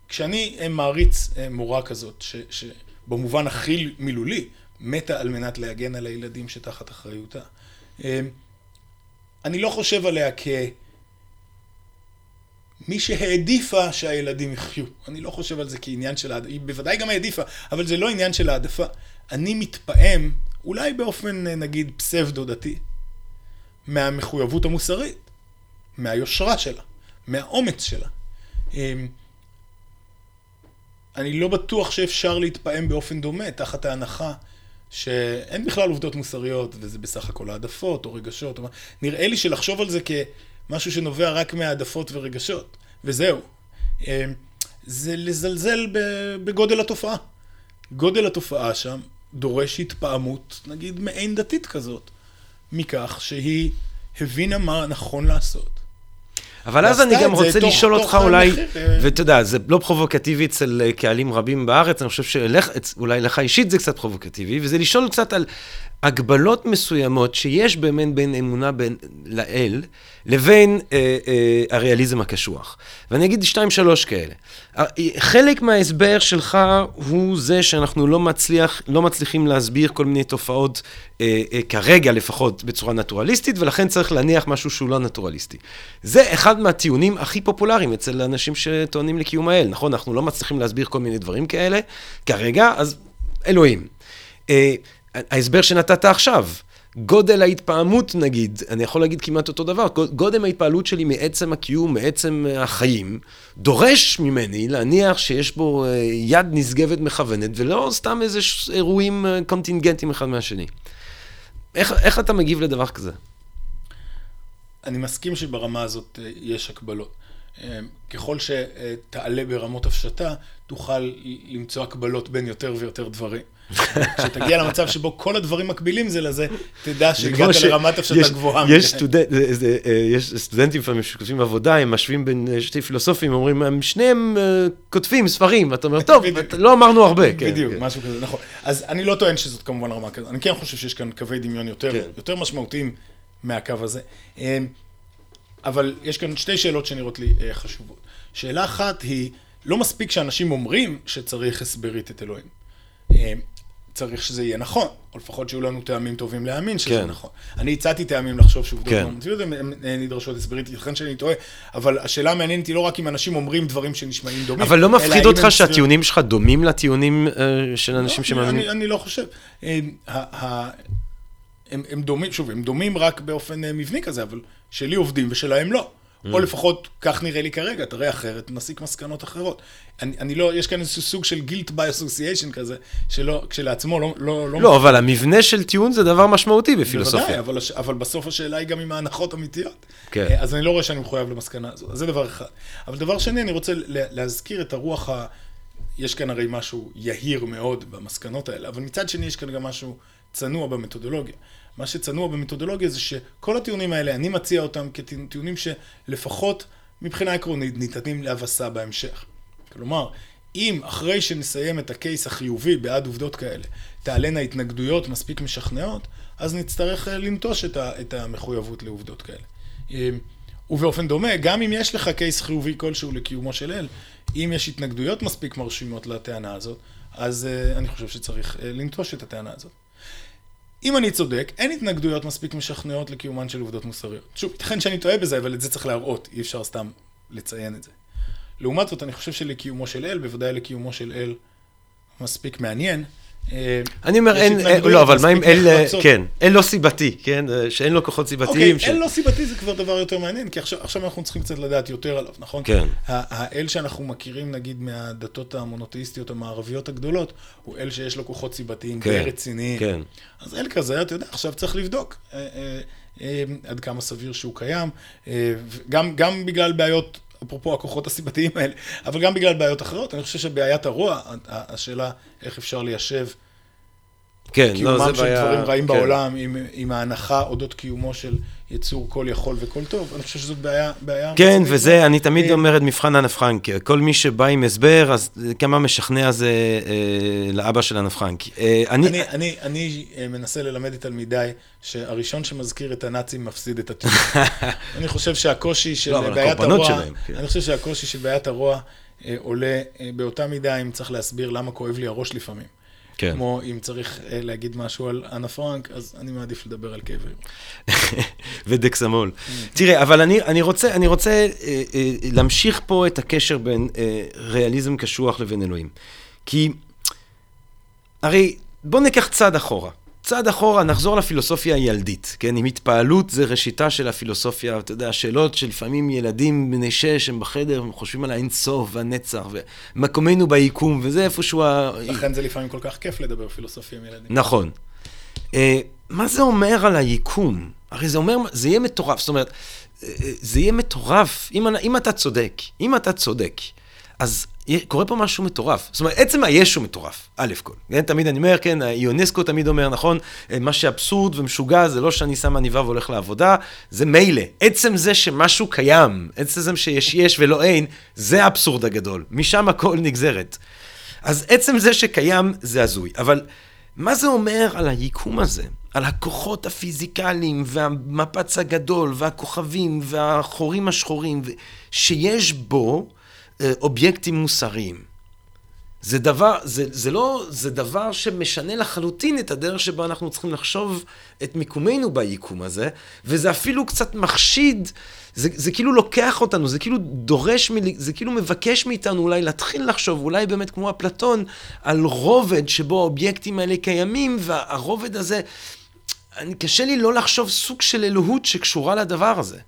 כשאני מעריץ מורה כזאת, שבמובן הכי מילולי, מתה על מנת להגן על הילדים שתחת אחריותה, אני לא חושב עליה כמי שהעדיפה שהילדים יחיו. אני לא חושב על זה כעניין של העדפה, היא בוודאי גם העדיפה, אבל זה לא עניין של העדפה. אני מתפעם, אולי באופן אה, נגיד פסבדו-דתי, מהמחויבות המוסרית, מהיושרה שלה, מהאומץ שלה. אה, אני לא בטוח שאפשר להתפעם באופן דומה, תחת ההנחה שאין בכלל עובדות מוסריות, וזה בסך הכל העדפות או רגשות. או... נראה לי שלחשוב על זה כמשהו שנובע רק מהעדפות ורגשות, וזהו. אה, זה לזלזל בגודל התופעה. גודל התופעה שם דורש התפעמות, נגיד מעין דתית כזאת, מכך שהיא הבינה מה נכון לעשות. אבל אז אני גם רוצה לשאול תוך אותך אולי, אה, ואתה יודע, זה לא פרובוקטיבי אצל אה, קהלים רבים בארץ, אני חושב שאולי לך אישית זה קצת פרובוקטיבי, וזה לשאול קצת על הגבלות מסוימות שיש באמת בין אמונה בין לאל לבין אה, אה, הריאליזם הקשוח. ואני אגיד שתיים שלוש כאלה. אה, חלק מההסבר שלך הוא זה שאנחנו לא, מצליח, לא מצליחים להסביר כל מיני תופעות, אה, אה, כרגע לפחות, בצורה נטורליסטית, ולכן צריך להניח משהו שהוא לא נטורליסטי. זה אחד מהטיעונים הכי פופולריים אצל אנשים שטוענים לקיום האל, נכון? אנחנו לא מצליחים להסביר כל מיני דברים כאלה כרגע, אז אלוהים. אה, ההסבר שנתת עכשיו, גודל ההתפעמות נגיד, אני יכול להגיד כמעט אותו דבר, גודל ההתפעלות שלי מעצם הקיום, מעצם החיים, דורש ממני להניח שיש בו אה, יד נשגבת מכוונת, ולא סתם איזה אירועים אה, קונטינגנטיים אחד מהשני. איך, איך אתה מגיב לדבר כזה? אני מסכים שברמה הזאת אה, יש הקבלות. אה, ככל שתעלה ברמות הפשטה, תוכל למצוא הקבלות בין יותר ויותר דברים. כשתגיע למצב שבו כל הדברים מקבילים זה לזה, תדע שהגעת ש- לרמת הפשטה יש- גבוהה. יש. סטודנט, זה, זה, אה, יש סטודנטים לפעמים שכותבים עבודה, הם משווים בין אה, שתי פילוסופים, אומרים, הם שניהם אה, כותבים ספרים, ואתה אומר, טוב. לא אמרנו הרבה. כן, בדיוק, כן. משהו כזה, נכון. אז אני לא טוען שזאת כמובן רמה כזאת, אני כן חושב שיש כאן קווי דמיון יותר, כן. יותר משמעותיים מהקו הזה. אמ, אבל יש כאן שתי שאלות שנראות לי אה, חשובות. שאלה אחת היא, לא מספיק שאנשים אומרים שצריך הסברית את אלוהים. צריך שזה יהיה נכון, או לפחות שיהיו לנו טעמים טובים להאמין שזה כן. נכון. אני הצעתי טעמים לחשוב שעובדות כן. נורמטיביות הן נדרשות הסברית, ייתכן שאני טועה, אבל השאלה המעניינת היא לא רק אם אנשים אומרים דברים שנשמעים דומים, אבל לא מפחיד אותך. שהטיעונים שלך דומים לטיעונים אה, של אנשים לא, שמאמינים? אני, אני לא חושב. אה, הם, הם דומים, שוב, הם דומים רק באופן אה, מבני כזה, אבל שלי עובדים ושלהם לא. Mm. או לפחות כך נראה לי כרגע, תראה אחרת, נסיק מסקנות אחרות. אני, אני לא, יש כאן איזשהו סוג של guilt by association כזה, שלא, כשלעצמו לא... לא, לא, לא, אבל המבנה של טיעון זה דבר משמעותי בוודאי, בפילוסופיה. אבל, הש- אבל בסוף השאלה היא גם עם ההנחות אמיתיות. כן. אה, אז אני לא רואה שאני מחויב למסקנה הזו, זה דבר אחד. אבל דבר שני, אני רוצה לה- להזכיר את הרוח ה... יש כאן הרי משהו יהיר מאוד במסקנות האלה, אבל מצד שני יש כאן גם משהו צנוע במתודולוגיה. מה שצנוע במתודולוגיה זה שכל הטיעונים האלה, אני מציע אותם כטיעונים שלפחות מבחינה עקרונית ניתנים להבסה בהמשך. כלומר, אם אחרי שנסיים את הקייס החיובי בעד עובדות כאלה, תעלנה התנגדויות מספיק משכנעות, אז נצטרך אה, לנטוש את, ה, את המחויבות לעובדות כאלה. אה, ובאופן דומה, גם אם יש לך קייס חיובי כלשהו לקיומו של אל, אם יש התנגדויות מספיק מרשימות לטענה הזאת, אז uh, אני חושב שצריך uh, לנטוש את הטענה הזאת. אם אני צודק, אין התנגדויות מספיק משכנעות לקיומן של עובדות מוסריות. שוב, ייתכן שאני טועה בזה, אבל את זה צריך להראות, אי אפשר סתם לציין את זה. לעומת זאת, אני חושב שלקיומו של אל, בוודאי לקיומו של אל מספיק מעניין. אה, אני אומר, אין, התנגדויות לא, אבל מה אם אל, אה, נחרצות. כן, אל לא סיבתי, כן, אה, שאין לו כוחות סיבתיים. אוקיי, אל לא סיבתי זה כבר דבר יותר מעניין, כי עכשיו, אנחנו צריכים קצת לדעת יותר עליו, נכון? כן. האל שאנחנו מכירים, נגיד, מהדתות המונותאיסטיות המערביות הגדולות, הוא אל שיש לו כוחות סיבתיים כן, די רציניים. כן. אז אל כזה, אתה יודע, עכשיו צריך לבדוק אה, אה, אה, עד כמה סביר שהוא קיים, אה, גם, גם בגלל בעיות, אפרופו הכוחות הסיבתיים האלה, אבל גם בגלל בעיות אחרות. אני חושב שבעיית הרוע, השאלה איך אפשר ליישב כן, לא, קיומם זה של בעיה... דברים רעים כן. בעולם, עם, עם ההנחה אודות קיומו של יצור כל יכול וכל טוב, אני חושב שזאת בעיה... בעיה כן, וזה. אני תמיד אה, אומר את מבחן פרנק. כל מי שבא עם הסבר, אז כמה משכנע זה אה, לאבא של פרנק. אה, אני, אני, אני, אני אה, מנסה ללמד את תלמידיי שהראשון שמזכיר את הנאצים מפסיד את הטיעון. אני חושב שהקושי של לא, בעיית הרוע, שלהם, כן. אני חושב שהקושי של בעיית הרוע אה, עולה באותה מידה אם צריך להסביר למה כואב לי הראש לפעמים. כן. כמו אם צריך אה, להגיד משהו על אנה פרנק, אז אני מעדיף לדבר על ראש. ודקסמול. תראה, אבל אני, אני רוצה, אני רוצה אה, אה, להמשיך פה את הקשר בין אה, ריאליזם קשוח לבין אלוהים. כי, הרי בואו ניקח צעד אחורה. צעד אחורה, נחזור לפילוסופיה הילדית, כן? אם התפעלות זה ראשיתה של הפילוסופיה, אתה יודע, שאלות שלפעמים ילדים בני שש הם בחדר, הם חושבים על האינסוף והנצח, ומקומנו ביקום, וזה איפשהו ה... לכן זה לפעמים כל כך כיף לדבר פילוסופיה עם ילדים. נכון. אה, מה זה אומר על היקום? הרי זה אומר, זה יהיה מטורף, זאת אומרת, אה, אה, זה יהיה מטורף, אם, אם אתה צודק, אם אתה צודק, אז קורה פה משהו מטורף. זאת אומרת, עצם היש הוא מטורף, א' כל. כן, תמיד אני אומר, כן, יונסקו תמיד אומר, נכון, אה, מה שאבסורד ומשוגע זה לא שאני שם עניבה והולך לעבודה, זה מילא. עצם זה שמשהו קיים, עצם זה שיש יש ולא אין, זה האבסורד הגדול. משם הכל נגזרת. אז עצם זה שקיים זה הזוי, אבל מה זה אומר על היקום הזה? על הכוחות הפיזיקליים והמפץ הגדול והכוכבים והחורים השחורים, ו- שיש בו אובייקטים מוסריים. זה דבר, זה, זה לא, זה דבר שמשנה לחלוטין את הדרך שבה אנחנו צריכים לחשוב את מיקומנו ביקום הזה, וזה אפילו קצת מחשיד, זה, זה כאילו לוקח אותנו, זה כאילו דורש, מל, זה כאילו מבקש מאיתנו אולי להתחיל לחשוב, אולי באמת כמו אפלטון, על רובד שבו האובייקטים האלה קיימים, והרובד הזה, אני, קשה לי לא לחשוב סוג של אלוהות שקשורה לדבר הזה.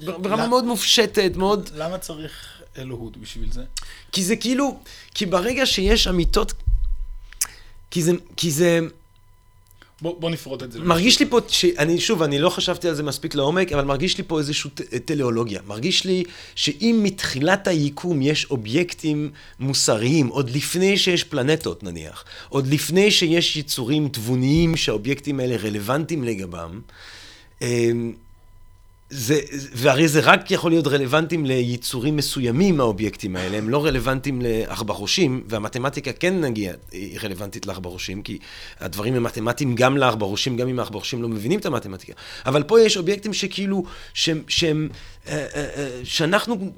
ברמה? מאוד מופשטת, מאוד... למה צריך אלוהות בשביל זה? כי זה כאילו, כי ברגע שיש אמיתות, כי זה, כי זה, בוא, בוא נפרוט את זה. מרגיש לי פה, שאני, שוב, אני לא חשבתי על זה מספיק לעומק, אבל מרגיש לי פה איזושהי טליאולוגיה. מרגיש לי שאם מתחילת היקום יש אובייקטים מוסריים, עוד לפני שיש פלנטות נניח, עוד לפני שיש יצורים תבוניים שהאובייקטים האלה רלוונטיים לגבם, אמ, זה, והרי זה רק יכול להיות רלוונטיים ליצורים מסוימים מהאובייקטים האלה, הם לא רלוונטיים לעכברושים, והמתמטיקה כן נגיע, היא רלוונטית לעכברושים, כי הדברים הם מתמטיים גם לעכברושים, גם אם העכברושים לא מבינים את המתמטיקה. אבל פה יש אובייקטים שכאילו, שהם, שהם, אה, אה, אה, שאנחנו...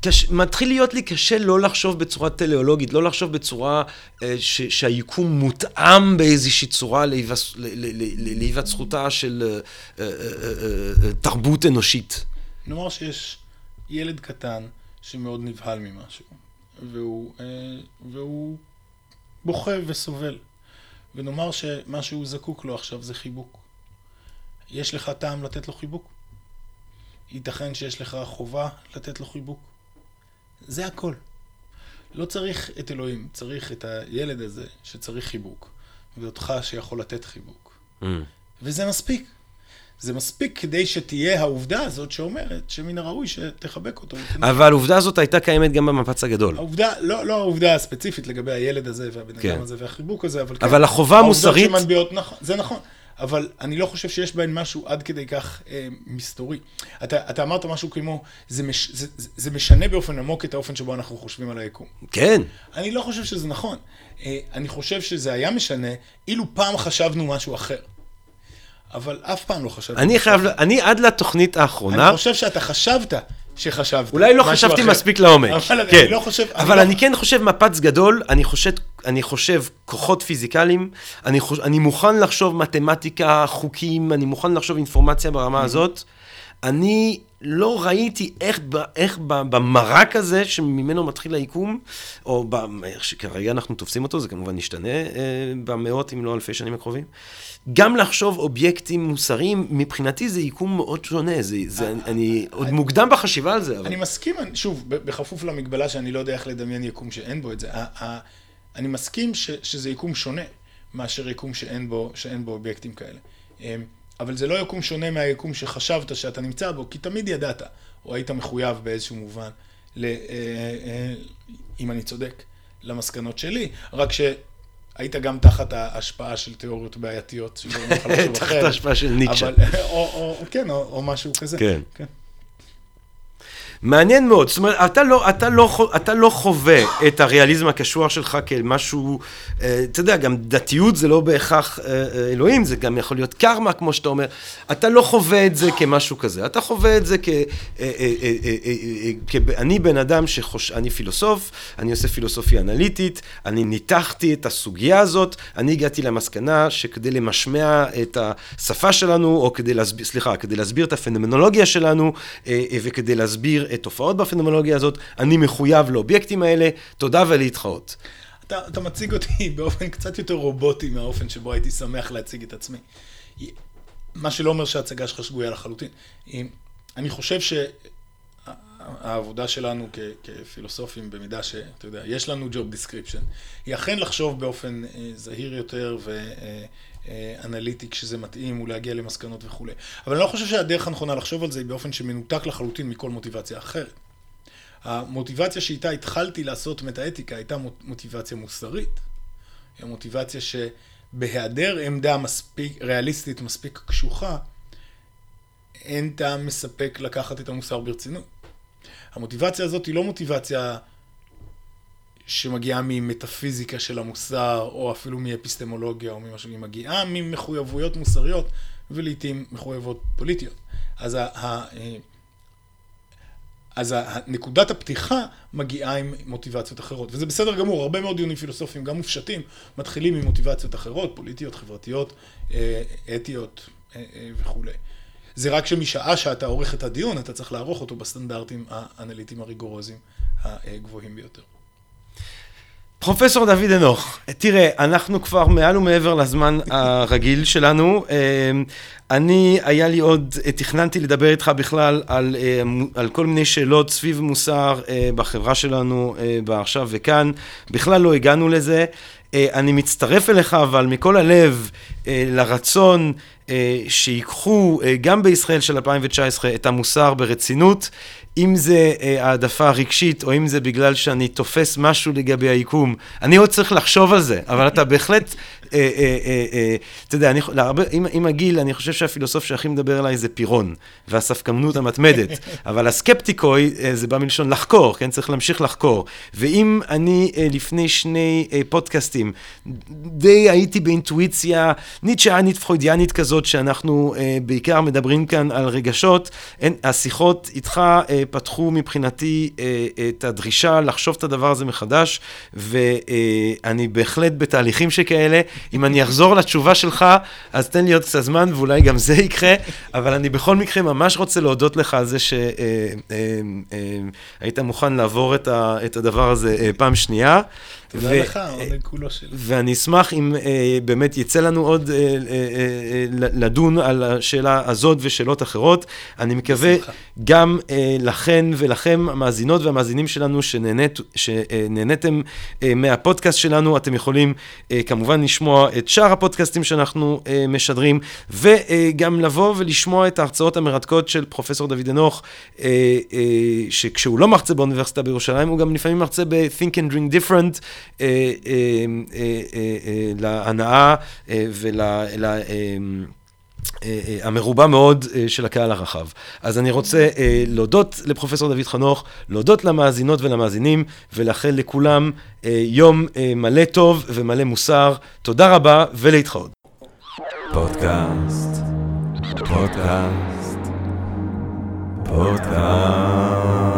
קש, מתחיל להיות לי קשה לא לחשוב בצורה טליאולוגית, לא לחשוב בצורה אה, ש, שהיקום מותאם באיזושהי צורה להיווצרותה של אה, אה, תרבות אנושית. נאמר שיש ילד קטן שמאוד נבהל ממשהו, והוא, והוא בוכה וסובל, ונאמר שמה שהוא זקוק לו עכשיו זה חיבוק. יש לך טעם לתת לו חיבוק? ייתכן שיש לך חובה לתת לו חיבוק. זה הכל. לא צריך את אלוהים, צריך את הילד הזה שצריך חיבוק, ואותך שיכול לתת חיבוק. Mm. וזה מספיק. זה מספיק כדי שתהיה העובדה הזאת שאומרת שמן הראוי שתחבק אותו. אבל העובדה הזאת הייתה קיימת גם במפץ הגדול. העובדה, לא, לא העובדה הספציפית לגבי הילד הזה והבן כן. אדם הזה והחיבוק הזה, אבל, אבל כן. החובה המוסרית... שמנביעות, נכון, זה נכון. אבל אני לא חושב שיש בהן משהו עד כדי כך אה, מסתורי. אתה, אתה אמרת משהו כמו, זה, מש, זה, זה, זה משנה באופן עמוק את האופן שבו אנחנו חושבים על היקום. כן. אני לא חושב שזה נכון. אה, אני חושב שזה היה משנה אילו פעם חשבנו משהו אחר. אבל אף פעם לא חשבתי. אני חייב, אני עד לתוכנית האחרונה... אני חושב שאתה חשבת שחשבת. אולי לא חשבתי אחר. מספיק לעומק. אבל כן. אני לא חושב... אבל אני, לא... אני כן חושב מפץ גדול, אני חושב, אני חושב כוחות פיזיקליים, אני, חוש, אני מוכן לחשוב מתמטיקה, חוקים, אני מוכן לחשוב אינפורמציה ברמה mm-hmm. הזאת. אני לא ראיתי איך, איך במרק הזה שממנו מתחיל היקום, או איך שכרגע אנחנו תופסים אותו, זה כמובן ישתנה אה, במאות אם לא אלפי שנים הקרובים. גם לחשוב אובייקטים מוסריים, מבחינתי זה יקום מאוד שונה, זה, זה, אני, אני עוד מוקדם בחשיבה על זה. אבל... אני מסכים, שוב, בכפוף למגבלה שאני לא יודע איך לדמיין יקום שאין בו את זה, אני מסכים ש, שזה יקום שונה מאשר יקום שאין בו, שאין בו אובייקטים כאלה. אבל זה לא יקום שונה מהיקום שחשבת שאתה נמצא בו, כי תמיד ידעת, או היית מחויב באיזשהו מובן, ל, אה, אה, אם אני צודק, למסקנות שלי, רק ש... היית גם תחת ההשפעה של תיאוריות בעייתיות, תחת ההשפעה של ניטשה. כן, או משהו כזה. כן. מעניין מאוד, זאת אומרת, אתה לא, אתה לא, אתה לא חווה את הריאליזם הקשוח שלך כמשהו, אה, אתה יודע, גם דתיות זה לא בהכרח אה, אה, אלוהים, זה גם יכול להיות קרמה, כמו שאתה אומר. אתה לא חווה את זה כמשהו כזה, אתה חווה את זה כ... אני בן אדם שחוש... אני פילוסוף, אני עושה פילוסופיה אנליטית, אני ניתחתי את הסוגיה הזאת, אני הגעתי למסקנה שכדי למשמע את השפה שלנו, או כדי להסביר, סליחה, כדי להסביר את הפנומנולוגיה שלנו, וכדי להסביר תופעות בפנומולוגיה הזאת, אני מחויב לאובייקטים האלה, תודה ולהתחאות. אתה, אתה מציג אותי באופן קצת יותר רובוטי מהאופן שבו הייתי שמח להציג את עצמי. מה שלא אומר שההצגה שלך שגויה לחלוטין. אני חושב שהעבודה שלנו כ, כפילוסופים, במידה שאתה יודע, יש לנו job description, היא אכן לחשוב באופן אה, זהיר יותר ו... אה, אנליטי כשזה מתאים ולהגיע למסקנות וכולי. אבל אני לא חושב שהדרך הנכונה לחשוב על זה היא באופן שמנותק לחלוטין מכל מוטיבציה אחרת. המוטיבציה שאיתה התחלתי לעשות מטאתיקה הייתה מוטיבציה מוסרית. היא המוטיבציה שבהיעדר עמדה מספיק, ריאליסטית מספיק קשוחה, אין טעם מספק לקחת את המוסר ברצינות. המוטיבציה הזאת היא לא מוטיבציה שמגיעה ממטאפיזיקה של המוסר, או אפילו מאפיסטמולוגיה, או ממשהו, היא מגיעה ממחויבויות מוסריות, ולעיתים מחויבות פוליטיות. אז, ה, ה, אז נקודת הפתיחה מגיעה עם מוטיבציות אחרות, וזה בסדר גמור, הרבה מאוד דיונים פילוסופיים, גם מופשטים, מתחילים עם מוטיבציות אחרות, פוליטיות, חברתיות, אה, אתיות אה, אה, וכולי. זה רק שמשעה שאתה עורך את הדיון, אתה צריך לערוך אותו בסטנדרטים האנליטיים הריגורוזיים הגבוהים ביותר. פרופסור דוד אנוך, תראה, אנחנו כבר מעל ומעבר לזמן הרגיל שלנו. אמ, אני, היה לי עוד, תכננתי לדבר איתך בכלל על, אמ, על כל מיני שאלות סביב מוסר אה, בחברה שלנו אה, בעכשיו וכאן. בכלל לא הגענו לזה. אה, אני מצטרף אליך, אבל מכל הלב, לרצון שיקחו גם בישראל של 2019 את המוסר ברצינות. אם זה אה, העדפה רגשית, או אם זה בגלל שאני תופס משהו לגבי היקום, אני עוד צריך לחשוב על זה, אבל אתה בהחלט, אתה יודע, אני, להרבה, עם, עם הגיל, אני חושב שהפילוסוף שהכי מדבר אליי זה פירון, והספקנות המתמדת, אבל הסקפטיקוי, זה בא מלשון לחקור, כן? צריך להמשיך לחקור. ואם אני לפני שני פודקאסטים, די הייתי באינטואיציה ניטשאנית פחוידיאנית כזאת, שאנחנו אה, בעיקר מדברים כאן על רגשות, אין, השיחות איתך אה, פתחו מבחינתי אה, את הדרישה לחשוב את הדבר הזה מחדש, ואני אה, בהחלט בתהליכים שכאלה. אם אני אחזור לתשובה שלך, אז תן לי עוד קצת זמן ואולי גם זה יקרה, אבל אני בכל מקרה ממש רוצה להודות לך על זה שהיית אה, אה, מוכן לעבור את, הדבר הזה אה, פעם שנייה. תודה לך, העונג כולו שלי. ואני אשמח אם אה, באמת יצא לנו עוד אה, אה, אה, לדון על השאלה הזאת ושאלות אחרות. אני מקווה בשמחה. גם אה, לכן ולכם, המאזינות והמאזינים שלנו, שנהנית, שנהניתם אה, מהפודקאסט שלנו, אתם יכולים אה, כמובן לשמוע את שאר הפודקאסטים שאנחנו אה, משדרים, וגם לבוא ולשמוע את ההרצאות המרתקות של פרופסור דוד אנוך, אה, אה, שכשהוא לא מרצה באוניברסיטה בירושלים, הוא גם לפעמים מרצה ב-Think and Drink Different. אה, אה, אה, להנאה ולמרובה מאוד של הקהל הרחב. אז אני רוצה להודות לפרופסור דוד חנוך, להודות למאזינות ולמאזינים, ולאחל לכולם יום מלא טוב ומלא מוסר. תודה רבה ולהתחאות. פודקאסט, פודקאסט, פודקאסט.